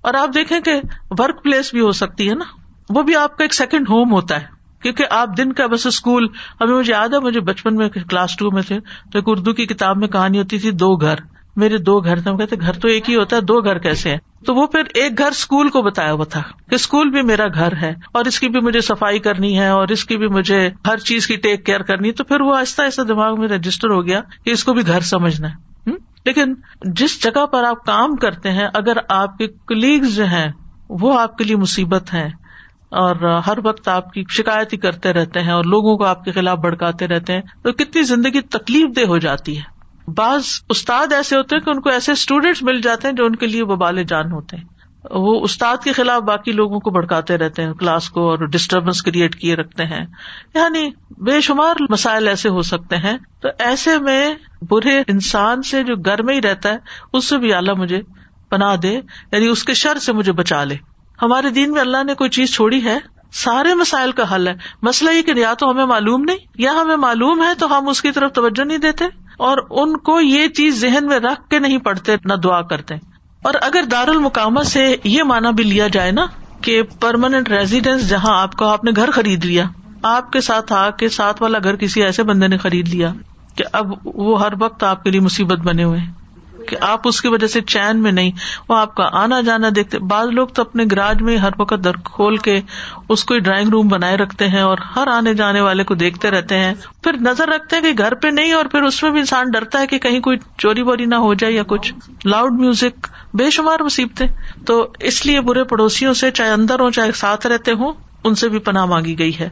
اور آپ دیکھیں کہ ورک پلیس بھی ہو سکتی ہے نا، وہ بھی آپ کا ایک سیکنڈ ہوم ہوتا ہے۔ کیونکہ آپ دن کا بس اسکول، ابھی مجھے یاد ہے، مجھے بچپن میں کلاس ٹو میں تھے، تو ایک اردو کی کتاب میں کہانی ہوتی تھی، دو گھر۔ میرے دو گھر تھے، ہم کہتے گھر تو ایک ہی ہوتا ہے، دو گھر کیسے ہیں؟ تو وہ پھر ایک گھر اسکول کو بتایا ہوا تھا کہ اسکول بھی میرا گھر ہے اور اس کی بھی مجھے صفائی کرنی ہے اور اس کی بھی مجھے ہر چیز کی ٹیک کیئر کرنی تو پھر وہ آہستہ آہستہ دماغ میں رجسٹر ہو گیا کہ اس کو بھی گھر سمجھنا ہے۔ لیکن جس جگہ پر آپ کام کرتے ہیں، اگر آپ کے کلیگز جو ہیں، وہ آپ کے لیے مصیبت ہے اور ہر وقت آپ کی شکایت ہی کرتے رہتے ہیں اور لوگوں کو آپ کے خلاف بڑکاتے رہتے ہیں، تو کتنی زندگی تکلیف دہ ہو جاتی ہے۔ بعض استاد ایسے ہوتے ہیں کہ ان کو ایسے اسٹوڈینٹس مل جاتے ہیں جو ان کے لیے وبال جان ہوتے ہیں۔ وہ استاد کے خلاف باقی لوگوں کو بڑکاتے رہتے ہیں کلاس کو اور ڈسٹربینس کریٹ کیے رکھتے ہیں۔ یعنی بے شمار مسائل ایسے ہو سکتے ہیں۔ تو ایسے میں برے انسان سے جو گھر میں ہی رہتا ہے، اس سے بھی اعلیٰ مجھے پناہ دے یعنی اس کے شر سے مجھے بچا لے۔ ہمارے دین میں اللہ نے کوئی چیز چھوڑی ہے؟ سارے مسائل کا حل ہے۔ مسئلہ یہ کہ یا تو ہمیں معلوم نہیں، یا ہمیں معلوم ہے تو ہم اس کی طرف توجہ نہیں دیتے۔ اور ان کو یہ چیز ذہن میں رکھ کے نہیں پڑھتے، نہ دعا کرتے۔ اور اگر دار المقامہ سے یہ مانا بھی لیا جائے نا کہ پرماننٹ ریزیڈینس جہاں آپ کو آپ نے گھر خرید لیا، آپ کے ساتھ آ کے ساتھ والا گھر کسی ایسے بندے نے خرید لیا کہ اب وہ ہر وقت آپ کے لیے مصیبت بنے ہوئے۔ کہ آپ اس کی وجہ سے چین میں نہیں، وہ آپ کا آنا جانا دیکھتے، بعض لوگ تو اپنے گراج میں ہر وقت در کھول کے اس کو ڈرائنگ روم بنائے رکھتے ہیں اور ہر آنے جانے والے کو دیکھتے رہتے ہیں۔ پھر نظر رکھتے ہیں کہ گھر پہ نہیں اور پھر اس میں بھی انسان ڈرتا ہے کہ کہیں کوئی چوری ووری نہ ہو جائے یا کچھ۔ لاؤڈ میوزک بے شمار مصیبتیں۔ تو اس لیے برے پڑوسیوں سے چاہے اندر ہو چاہے ساتھ رہتے ہوں، ان سے بھی پناہ مانگی گئی ہے۔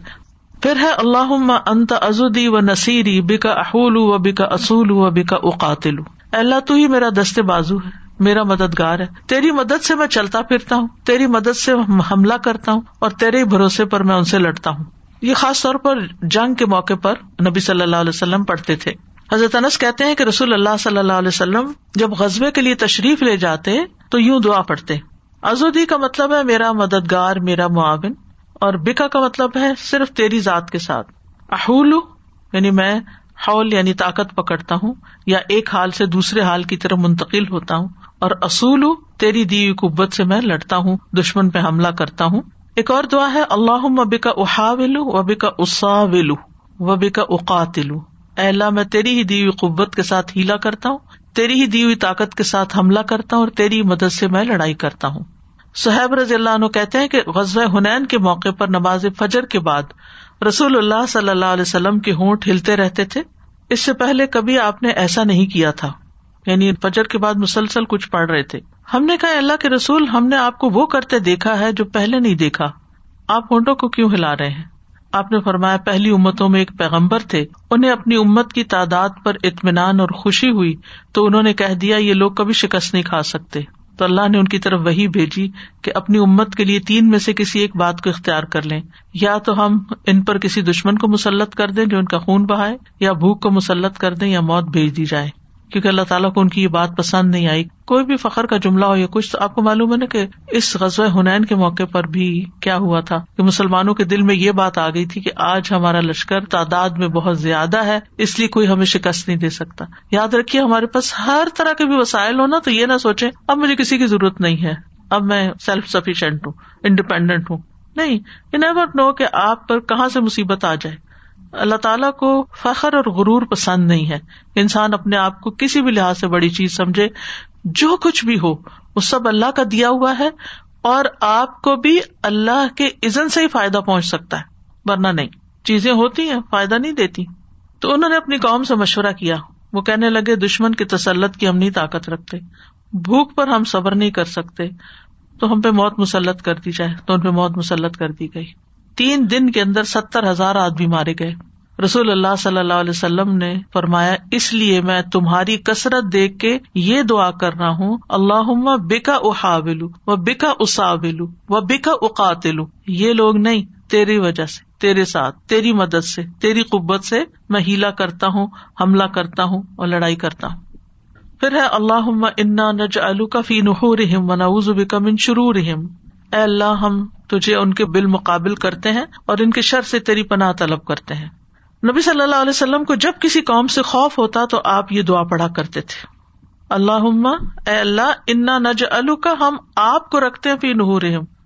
پھر ہے اللہ انت ازودی و نصیری، بکا احول و بکا اصول و بکا اقاتل اللہ تو ہی میرا دستے بازو ہے، میرا مددگار ہے۔ تیری مدد سے میں چلتا پھرتا ہوں، تیری مدد سے حملہ کرتا ہوں اور تیرے بھروسے پر میں ان سے لڑتا ہوں۔ یہ خاص طور پر جنگ کے موقع پر نبی صلی اللہ علیہ وسلم پڑھتے تھے۔ حضرت انس کہتے ہیں کہ رسول اللہ صلی اللہ علیہ وسلم جب غزبے کے لیے تشریف لے جاتے تو یوں دعا پڑھتے۔ ازودی کا مطلب ہے میرا مددگار، میرا معاون، اور بکا کا مطلب ہے صرف تیری ذات کے ساتھ۔ احول یعنی میں ہال یعنی طاقت پکڑتا ہوں یا ایک حال سے دوسرے حال کی طرف منتقل ہوتا ہوں اور اصول تیری دی قبت سے میں لڑتا ہوں، دشمن پہ حملہ کرتا ہوں۔ ایک اور دعا ہے اللہ وبی کا احا ولو وبی کا اسا ولو وبی کا اقاتلو اللہ، میں تیری ہی دی قبت کے ساتھ ہیلا کرتا ہوں، تیری ہی دی ہوئی طاقت کے ساتھ حملہ کرتا ہوں اور تیری مدد سے میں لڑائی کرتا ہوں۔ صحیب رضی اللہ عنہ کہتے ہیں کہ غزب حنین کے موقع پر نماز فجر کے بعد رسول اللہ صلی اللہ علیہ وسلم کے ہونٹ ہلتے رہتے تھے۔ اس سے پہلے کبھی آپ نے ایسا نہیں کیا تھا۔ یعنی فجر کے بعد مسلسل کچھ پڑھ رہے تھے۔ ہم نے کہا اللہ کے رسول، ہم نے آپ کو وہ کرتے دیکھا ہے جو پہلے نہیں دیکھا۔ آپ ہونٹوں کو کیوں ہلا رہے ہیں؟ آپ نے فرمایا، پہلی امتوں میں ایک پیغمبر تھے۔ انہیں اپنی امت کی تعداد پر اطمینان اور خوشی ہوئی تو انہوں نے کہہ دیا، یہ لوگ کبھی شکست نہیں کھا سکتے۔ تو اللہ نے ان کی طرف وہی بھیجی کہ اپنی امت کے لیے تین میں سے کسی ایک بات کو اختیار کر لیں۔ یا تو ہم ان پر کسی دشمن کو مسلط کر دیں جو ان کا خون بہائے، یا بھوک کو مسلط کر دیں یا موت بھیج دی جائے۔ کیونکہ اللہ تعالیٰ کو ان کی یہ بات پسند نہیں آئی۔ کوئی بھی فخر کا جملہ ہو یا کچھ تو آپ کو معلوم ہے نا کہ اس غزوہ ہنین کے موقع پر بھی کیا ہوا تھا کہ مسلمانوں کے دل میں یہ بات آ گئی تھی کہ آج ہمارا لشکر تعداد میں بہت زیادہ ہے، اس لیے کوئی ہمیں شکست نہیں دے سکتا۔ یاد رکھیے ہمارے پاس ہر طرح کے بھی وسائل ہونا تو یہ نہ سوچے اب مجھے کسی کی ضرورت نہیں ہے۔ اب میں سیلف سفیشینٹ ہوں انڈیپینڈنٹ ہوں۔ نہیں یو نیور نو کہ آپ پر کہاں سے مصیبت آ جائے۔ اللہ تعالیٰ کو فخر اور غرور پسند نہیں ہے۔ انسان اپنے آپ کو کسی بھی لحاظ سے بڑی چیز سمجھے، جو کچھ بھی ہو، وہ سب اللہ کا دیا ہوا ہے اور آپ کو بھی اللہ کے عزن سے ہی فائدہ پہنچ سکتا ہے، ورنہ نہیں۔ چیزیں ہوتی ہیں، فائدہ نہیں دیتی۔ تو انہوں نے اپنی قوم سے مشورہ کیا۔ وہ کہنے لگے، دشمن کی تسلط کی ہم نہیں طاقت رکھتے۔ بھوک پر ہم صبر نہیں کر سکتے۔ تو ہم پہ موت مسلط کر دی جائے۔ تو ان پہ موت مسلط کر دی گئی۔ تین دن کے اندر ستر ہزار آدمی مارے گئے۔ رسول اللہ صلی اللہ علیہ وسلم نے فرمایا، اس لیے میں تمہاری کثرت دیکھ کے یہ دعا کر رہا ہوں اللہ بکا احا بلو و بکا اصا بلو و بکا اقاتلو۔ یہ لوگ نہیں، تیری وجہ سے، تیرے ساتھ، تیری مدد سے، تیری قبت سے میں ہیلا کرتا ہوں، حملہ کرتا ہوں اور لڑائی کرتا ہوں۔ پھر ہے اللہ انا نج کا فی نحور و نوز بکا من شرور اے اللہ، ہم تجھے ان کے بالمقابل کرتے ہیں اور ان کے شر سے تیری پناہ طلب کرتے ہیں۔ نبی صلی اللہ علیہ وسلم کو جب کسی قوم سے خوف ہوتا تو آپ یہ دعا پڑھا کرتے تھے۔ اللہ اے اللہ، انا نج کا ہم آپ کو رکھتے ہیں پھر نہور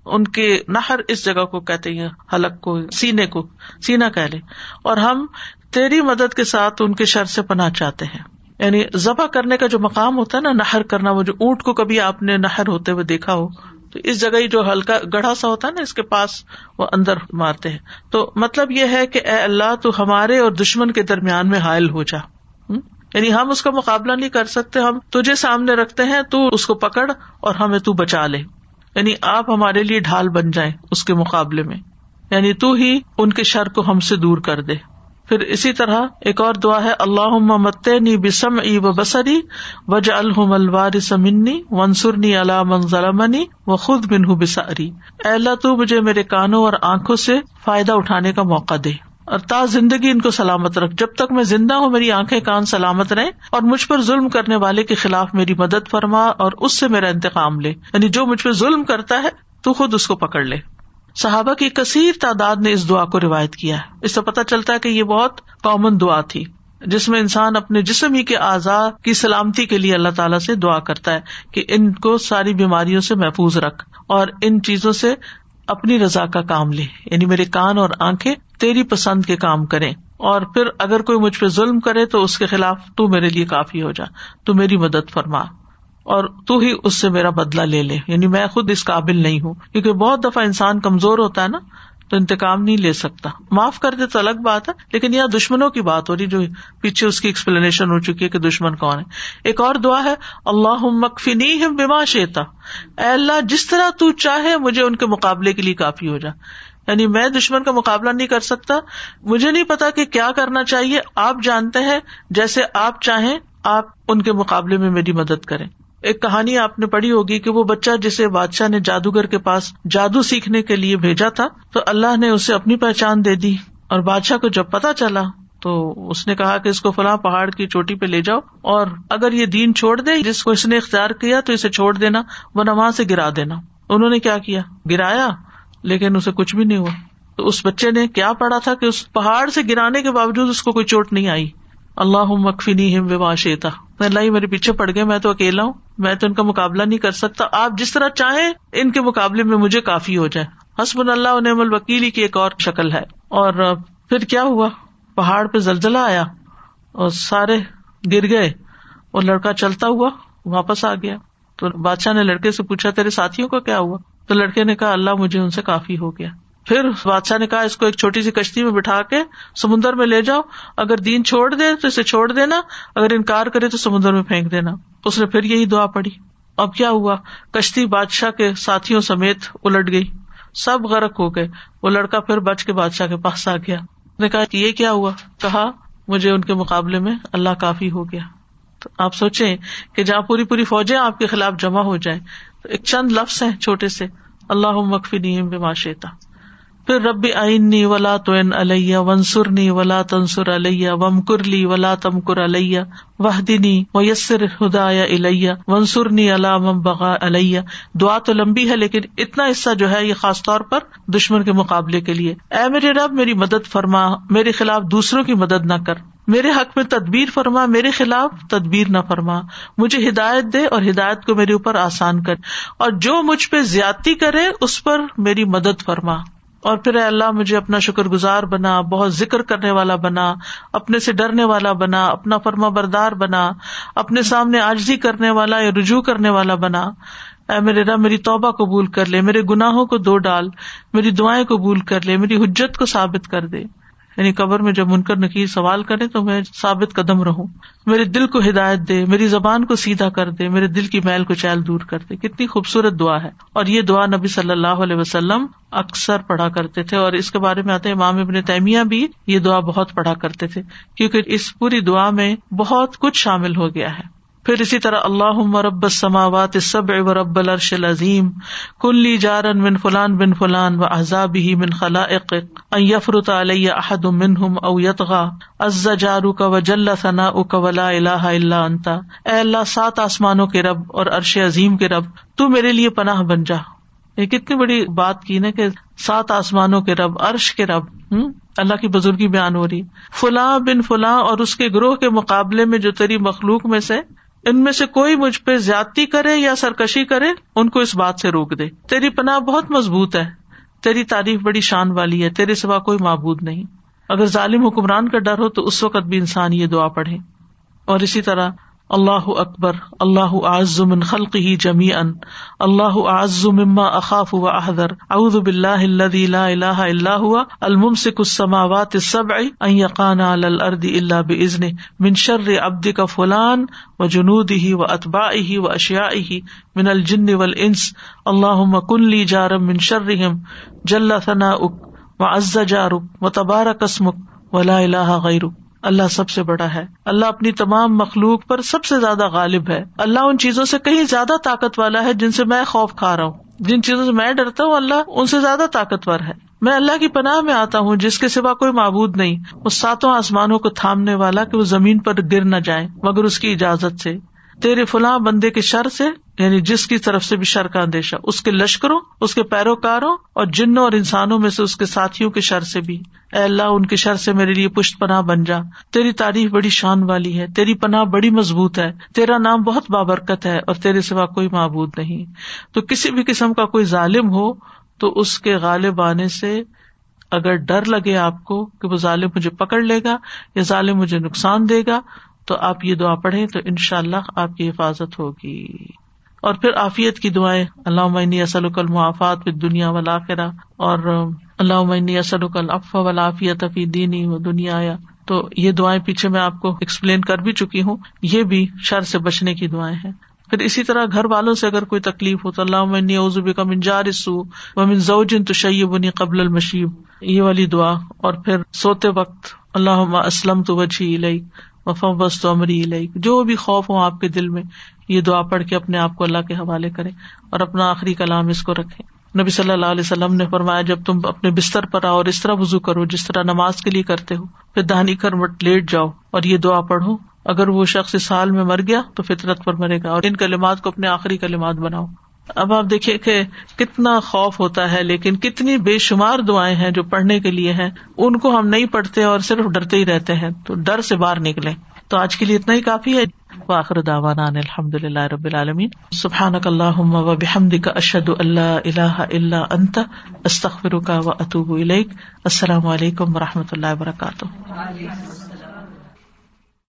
ان کے نہر اس جگہ کو کہتے ہیں، حلق کو، سینے کو، سینا کہ لے۔ اور ہم تیری مدد کے ساتھ ان کے شر سے پناہ چاہتے ہیں۔ یعنی ذبح کرنے کا جو مقام ہوتا ہے نا، نہر کرنا، وہ جو اونٹ کو کبھی آپ نے نہر ہوتے ہوئے دیکھا ہو تو اس جگہ ہی جو ہلکا گڑھا سا ہوتا ہے نا، اس کے پاس وہ اندر مارتے ہیں۔ تو مطلب یہ ہے کہ اے اللہ، تو ہمارے اور دشمن کے درمیان میں حائل ہو جا۔ یعنی ہم اس کا مقابلہ نہیں کر سکتے، ہم تجھے سامنے رکھتے ہیں، تو اس کو پکڑ اور ہمیں تو بچا لے۔ یعنی آپ ہمارے لیے ڈھال بن جائیں اس کے مقابلے میں۔ یعنی تو ہی ان کے شر کو ہم سے دور کر دے۔ پھر اسی طرح ایک اور دعا ہے اللہ مت نی بسم ای و بسری وج الحم الوار سمنی ونسرنی اللہ منظر منی و خود بن بساری اللہ، تو مجھے میرے کانوں اور آنکھوں سے فائدہ اٹھانے کا موقع دے۔ اور تا زندگی ان کو سلامت رکھ۔ جب تک میں زندہ ہوں، میری آنکھیں کان سلامت رہے اور مجھ پر ظلم کرنے والے کے خلاف میری مدد فرما اور اس سے میرا انتقام لے۔ یعنی جو مجھ پہ ظلم کرتا ہے، تو خود اس کو پکڑ لے۔ صحابہ کی کثیر تعداد نے اس دعا کو روایت کیا ہے۔ اس سے پتہ چلتا ہے کہ یہ بہت کامن دعا تھی، جس میں انسان اپنے جسم ہی کے اعضاء کی سلامتی کے لیے اللہ تعالیٰ سے دعا کرتا ہے کہ ان کو ساری بیماریوں سے محفوظ رکھ اور ان چیزوں سے اپنی رضا کا کام لے۔ یعنی میرے کان اور آنکھیں تیری پسند کے کام کرے اور پھر اگر کوئی مجھ پہ ظلم کرے تو اس کے خلاف تو میرے لیے کافی ہو جا۔ تو میری مدد فرما۔ اور تو ہی اس سے میرا بدلا لے لے۔ یعنی میں خود اس قابل نہیں ہوں۔ کیونکہ بہت دفعہ انسان کمزور ہوتا ہے نا، تو انتقام نہیں لے سکتا۔ معاف کر دے تو الگ بات ہے، لیکن یہاں دشمنوں کی بات ہو رہی، جو پیچھے اس کی ایکسپلینیشن ہو چکی ہے کہ دشمن کون ہے۔ ایک اور دعا ہے اللہ مکفنی بما شیتا اے اللہ، جس طرح تو چاہے، مجھے ان کے مقابلے کے لیے کافی ہو جا۔ یعنی میں دشمن کا مقابلہ نہیں کر سکتا۔ مجھے نہیں پتا کہ کیا کرنا چاہیے۔ آپ جانتے ہیں، جیسے آپ چاہیں، آپ ان کے مقابلے میں میری مدد کریں۔ ایک کہانی آپ نے پڑھی ہوگی کہ وہ بچہ جسے بادشاہ نے جادوگر کے پاس جادو سیکھنے کے لیے بھیجا تھا، تو اللہ نے اسے اپنی پہچان دے دی اور بادشاہ کو جب پتا چلا تو اس نے کہا کہ اس کو فلاں پہاڑ کی چوٹی پہ لے جاؤ اور اگر یہ دین چھوڑ دے، جس کو اس نے اختیار کیا تو اسے چھوڑ دینا وہ وہاں سے گرا دینا۔ انہوں نے کیا کیا؟ گرایا، لیکن اسے کچھ بھی نہیں ہوا۔ تو اس بچے نے کیا پڑھا تھا کہ اس پہاڑ سے گرانے کے باوجود اس کو کوئی چوٹ نہیں آئی۔ اللہ مکفنی ہم واشیتا اللہ ہی میرے پیچھے پڑ گئے، میں تو اکیلا ہوں، میں تو ان کا مقابلہ نہیں کر سکتا۔ آپ جس طرح چاہیں، ان کے مقابلے میں مجھے کافی ہو جائے۔ حسب اللہ نعم الوکیلی کی ایک اور شکل ہے۔ اور پھر کیا ہوا؟ پہاڑ پہ زلزلہ آیا اور سارے گر گئے اور لڑکا چلتا ہوا واپس آ گیا۔ تو بادشاہ نے لڑکے سے پوچھا، تیرے ساتھیوں کا کیا ہوا؟ تو لڑکے نے کہا، اللہ مجھے ان سے کافی ہو گیا۔ پھر بادشاہ نے کہا، اس کو ایک چھوٹی سی کشتی میں بٹھا کے سمندر میں لے جاؤ۔ اگر دین چھوڑ دے تو اسے چھوڑ دینا، اگر انکار کرے تو سمندر میں پھینک دینا۔ اس نے پھر یہی دعا پڑی اب کیا ہوا؟ کشتی بادشاہ کے ساتھیوں سمیت الٹ گئی۔ سب غرق ہو گئے۔ وہ لڑکا پھر بچ کے بادشاہ کے پاس آ گیا۔ نے کہا کہ یہ کیا ہوا؟ کہا، مجھے ان کے مقابلے میں اللہ کافی ہو گیا۔ تو آپ سوچیں کہ جہاں پوری پوری فوجیں آپ کے خلاف جمع ہو جائیں، تو ایک چند لفظ ہیں چھوٹے سے۔ اللہ مکفی نیم بے معاشیتا پھر رب آئنی ولا تو علیہ ونسرنی ولا تنسر علیہ وم کرلی ولا تم کر علیہ وحدنی ویسر ہدا الیہ ونسرنی علام بغا علیہ۔ دعا تو لمبی ہے، لیکن اتنا حصہ جو ہے یہ خاص طور پر دشمن کے مقابلے کے لیے۔ اے میرے رب، میری مدد فرما، میرے خلاف دوسروں کی مدد نہ کر۔ میرے حق میں تدبیر فرما، میرے خلاف تدبیر نہ فرما۔ مجھے ہدایت دے اور ہدایت کو میرے اوپر آسان کر۔ اور جو مجھ پہ زیادتی کرے، اس پر میری مدد فرما۔ اور پھر اللہ مجھے اپنا شکر گزار بنا، بہت ذکر کرنے والا بنا، اپنے سے ڈرنے والا بنا، اپنا فرما بردار بنا، اپنے سامنے آجزی کرنے والا یا رجوع کرنے والا بنا۔ اے میرے رب، میری توبہ قبول کر لے، میرے گناہوں کو دو ڈال، میری دعائیں قبول کر لے، میری حجت کو ثابت کر دے۔ یعنی قبر میں جب منکر نکیر سوال کرے تو میں ثابت قدم رہوں۔ میرے دل کو ہدایت دے، میری زبان کو سیدھا کر دے، میرے دل کی میل کو چیل دور کر دے۔ کتنی خوبصورت دعا ہے۔ اور یہ دعا نبی صلی اللہ علیہ وسلم اکثر پڑھا کرتے تھے۔ اور اس کے بارے میں آتے امام ابن تیمیہ بھی یہ دعا بہت پڑھا کرتے تھے۔ کیونکہ اس پوری دعا میں بہت کچھ شامل ہو گیا ہے۔ پھر اسی طرح اللہ مرب سماوات سب و رب الرش العظیم کلی جارن بن فلان بن فلان و احزاب ہی من خلا یفرت علیہ احد منہم او یتغا از جارو کا و جل ثنا کا ولا الہ الا انتا اے اللہ، سات آسمانوں کے رب اور عرش عظیم کے رب، تو میرے لیے پناہ بن جا۔ یہ کتنی بڑی بات کی نا کہ سات آسمانوں کے رب، عرش کے رب ہوں اللہ کی بزرگی بیان ہو رہی۔ فلاں بن فلاں اور اس کے گروہ کے مقابلے میں جو تیری مخلوق میں سے ان میں سے کوئی مجھ پہ زیادتی کرے یا سرکشی کرے، ان کو اس بات سے روک دے۔ تیری پناہ بہت مضبوط ہے۔ تیری تعریف بڑی شان والی ہے۔ تیرے سوا کوئی معبود نہیں۔ اگر ظالم حکمران کا ڈر ہو تو اس وقت بھی انسان یہ دعا پڑھے۔ اور اسی طرح اللہ اکبر، اللہ اعظم خلق ہی جمی ان اللہ اعظم مما اخاف و احدر اعوذ باللہ الذي لا الہ الا هو الممسك السماوات السبع، ان يقانا على الارض الا باذنه من شر عبدك فلان وجنوده واتباعه واشيائه من الجن والانس۔ اللهم كن لي جارا من شرهم جل ثناؤك وعز جارك وتبارك اسمك ولا اله غيرك اللہ سب سے بڑا ہے۔ اللہ اپنی تمام مخلوق پر سب سے زیادہ غالب ہے۔ اللہ ان چیزوں سے کہیں زیادہ طاقت والا ہے جن سے میں خوف کھا رہا ہوں۔ جن چیزوں سے میں ڈرتا ہوں، اللہ ان سے زیادہ طاقتور ہے۔ میں اللہ کی پناہ میں آتا ہوں، جس کے سوا کوئی معبود نہیں۔ اس ساتوں آسمانوں کو تھامنے والا کہ وہ زمین پر گر نہ جائے، مگر اس کی اجازت سے۔ تیرے فلاں بندے کے شر سے یعنی جس کی طرف سے بھی شر کا اندیشہ، اس کے لشکروں، اس کے پیروکاروں اور جنوں اور انسانوں میں سے اس کے ساتھیوں کے شر سے بھی۔ اے اللہ، ان کے شر سے میرے لیے پشت پناہ بن جا۔ تیری تعریف بڑی شان والی ہے، تیری پناہ بڑی مضبوط ہے، تیرا نام بہت بابرکت ہے اور تیرے سوا کوئی معبود نہیں۔ تو کسی بھی قسم کا کوئی ظالم ہو، تو اس کے غالب آنے سے اگر ڈر لگے آپ کو کہ وہ ظالم مجھے پکڑ لے گا یا ظالم مجھے نقصان دے گا، تو آپ یہ دعا پڑھیں تو ان شاء اللہ آپ کی حفاظت ہوگی۔ اور پھر آفیت کی دعائیں اللہ معنی اصل المعافات دنیا والا اور اللہ معنی اصل اف ولافیت فی دینی و دنیا آیا تو یہ دعائیں پیچھے میں آپ کو ایکسپلین کر بھی چکی ہوں، یہ بھی شر سے بچنے کی دعائیں ہیں۔ پھر اسی طرح گھر والوں سے اگر کوئی تکلیف ہو، تو اللہ معنی اوزبی کا منجار سو و من زوجن تو شیبنی قبل المشیب۔ یہ والی دعا، اور پھر سوتے وقت اللہ اسلم تو وجہ لئی وفبس تو امری لئی جو بھی خوف ہو آپ کے دل میں، یہ دعا پڑھ کے اپنے آپ کو اللہ کے حوالے کرے اور اپنا آخری کلام اس کو رکھے۔ نبی صلی اللہ علیہ وسلم نے فرمایا، جب تم اپنے بستر پر آؤ اور اس طرح وزو کرو جس طرح نماز کے لیے کرتے ہو، پھر دہانی کر لیٹ جاؤ اور یہ دعا پڑھو، اگر وہ شخص اس حال میں مر گیا تو فطرت پر مرے گا اور ان کلمات کو اپنے آخری کلمات بناؤ۔ اب آپ دیکھیے کہ کتنا خوف ہوتا ہے، لیکن کتنی بے شمار دعائیں ہیں جو پڑھنے کے لیے ہیں۔ ان کو ہم نہیں پڑھتے اور صرف ڈرتے ہی رہتے ہیں۔ تو ڈر سے باہر نکلے تو آج کے لیے اتنا ہی کافی ہے۔ واخر داوان الحمد للہ رب العالمین۔ سبحان اللہ و بحمد کا اشد اللہ اللہ اللہ انت استخر کا و اطوب السلام علیکم و رحمۃ اللہ وبرکاتہ۔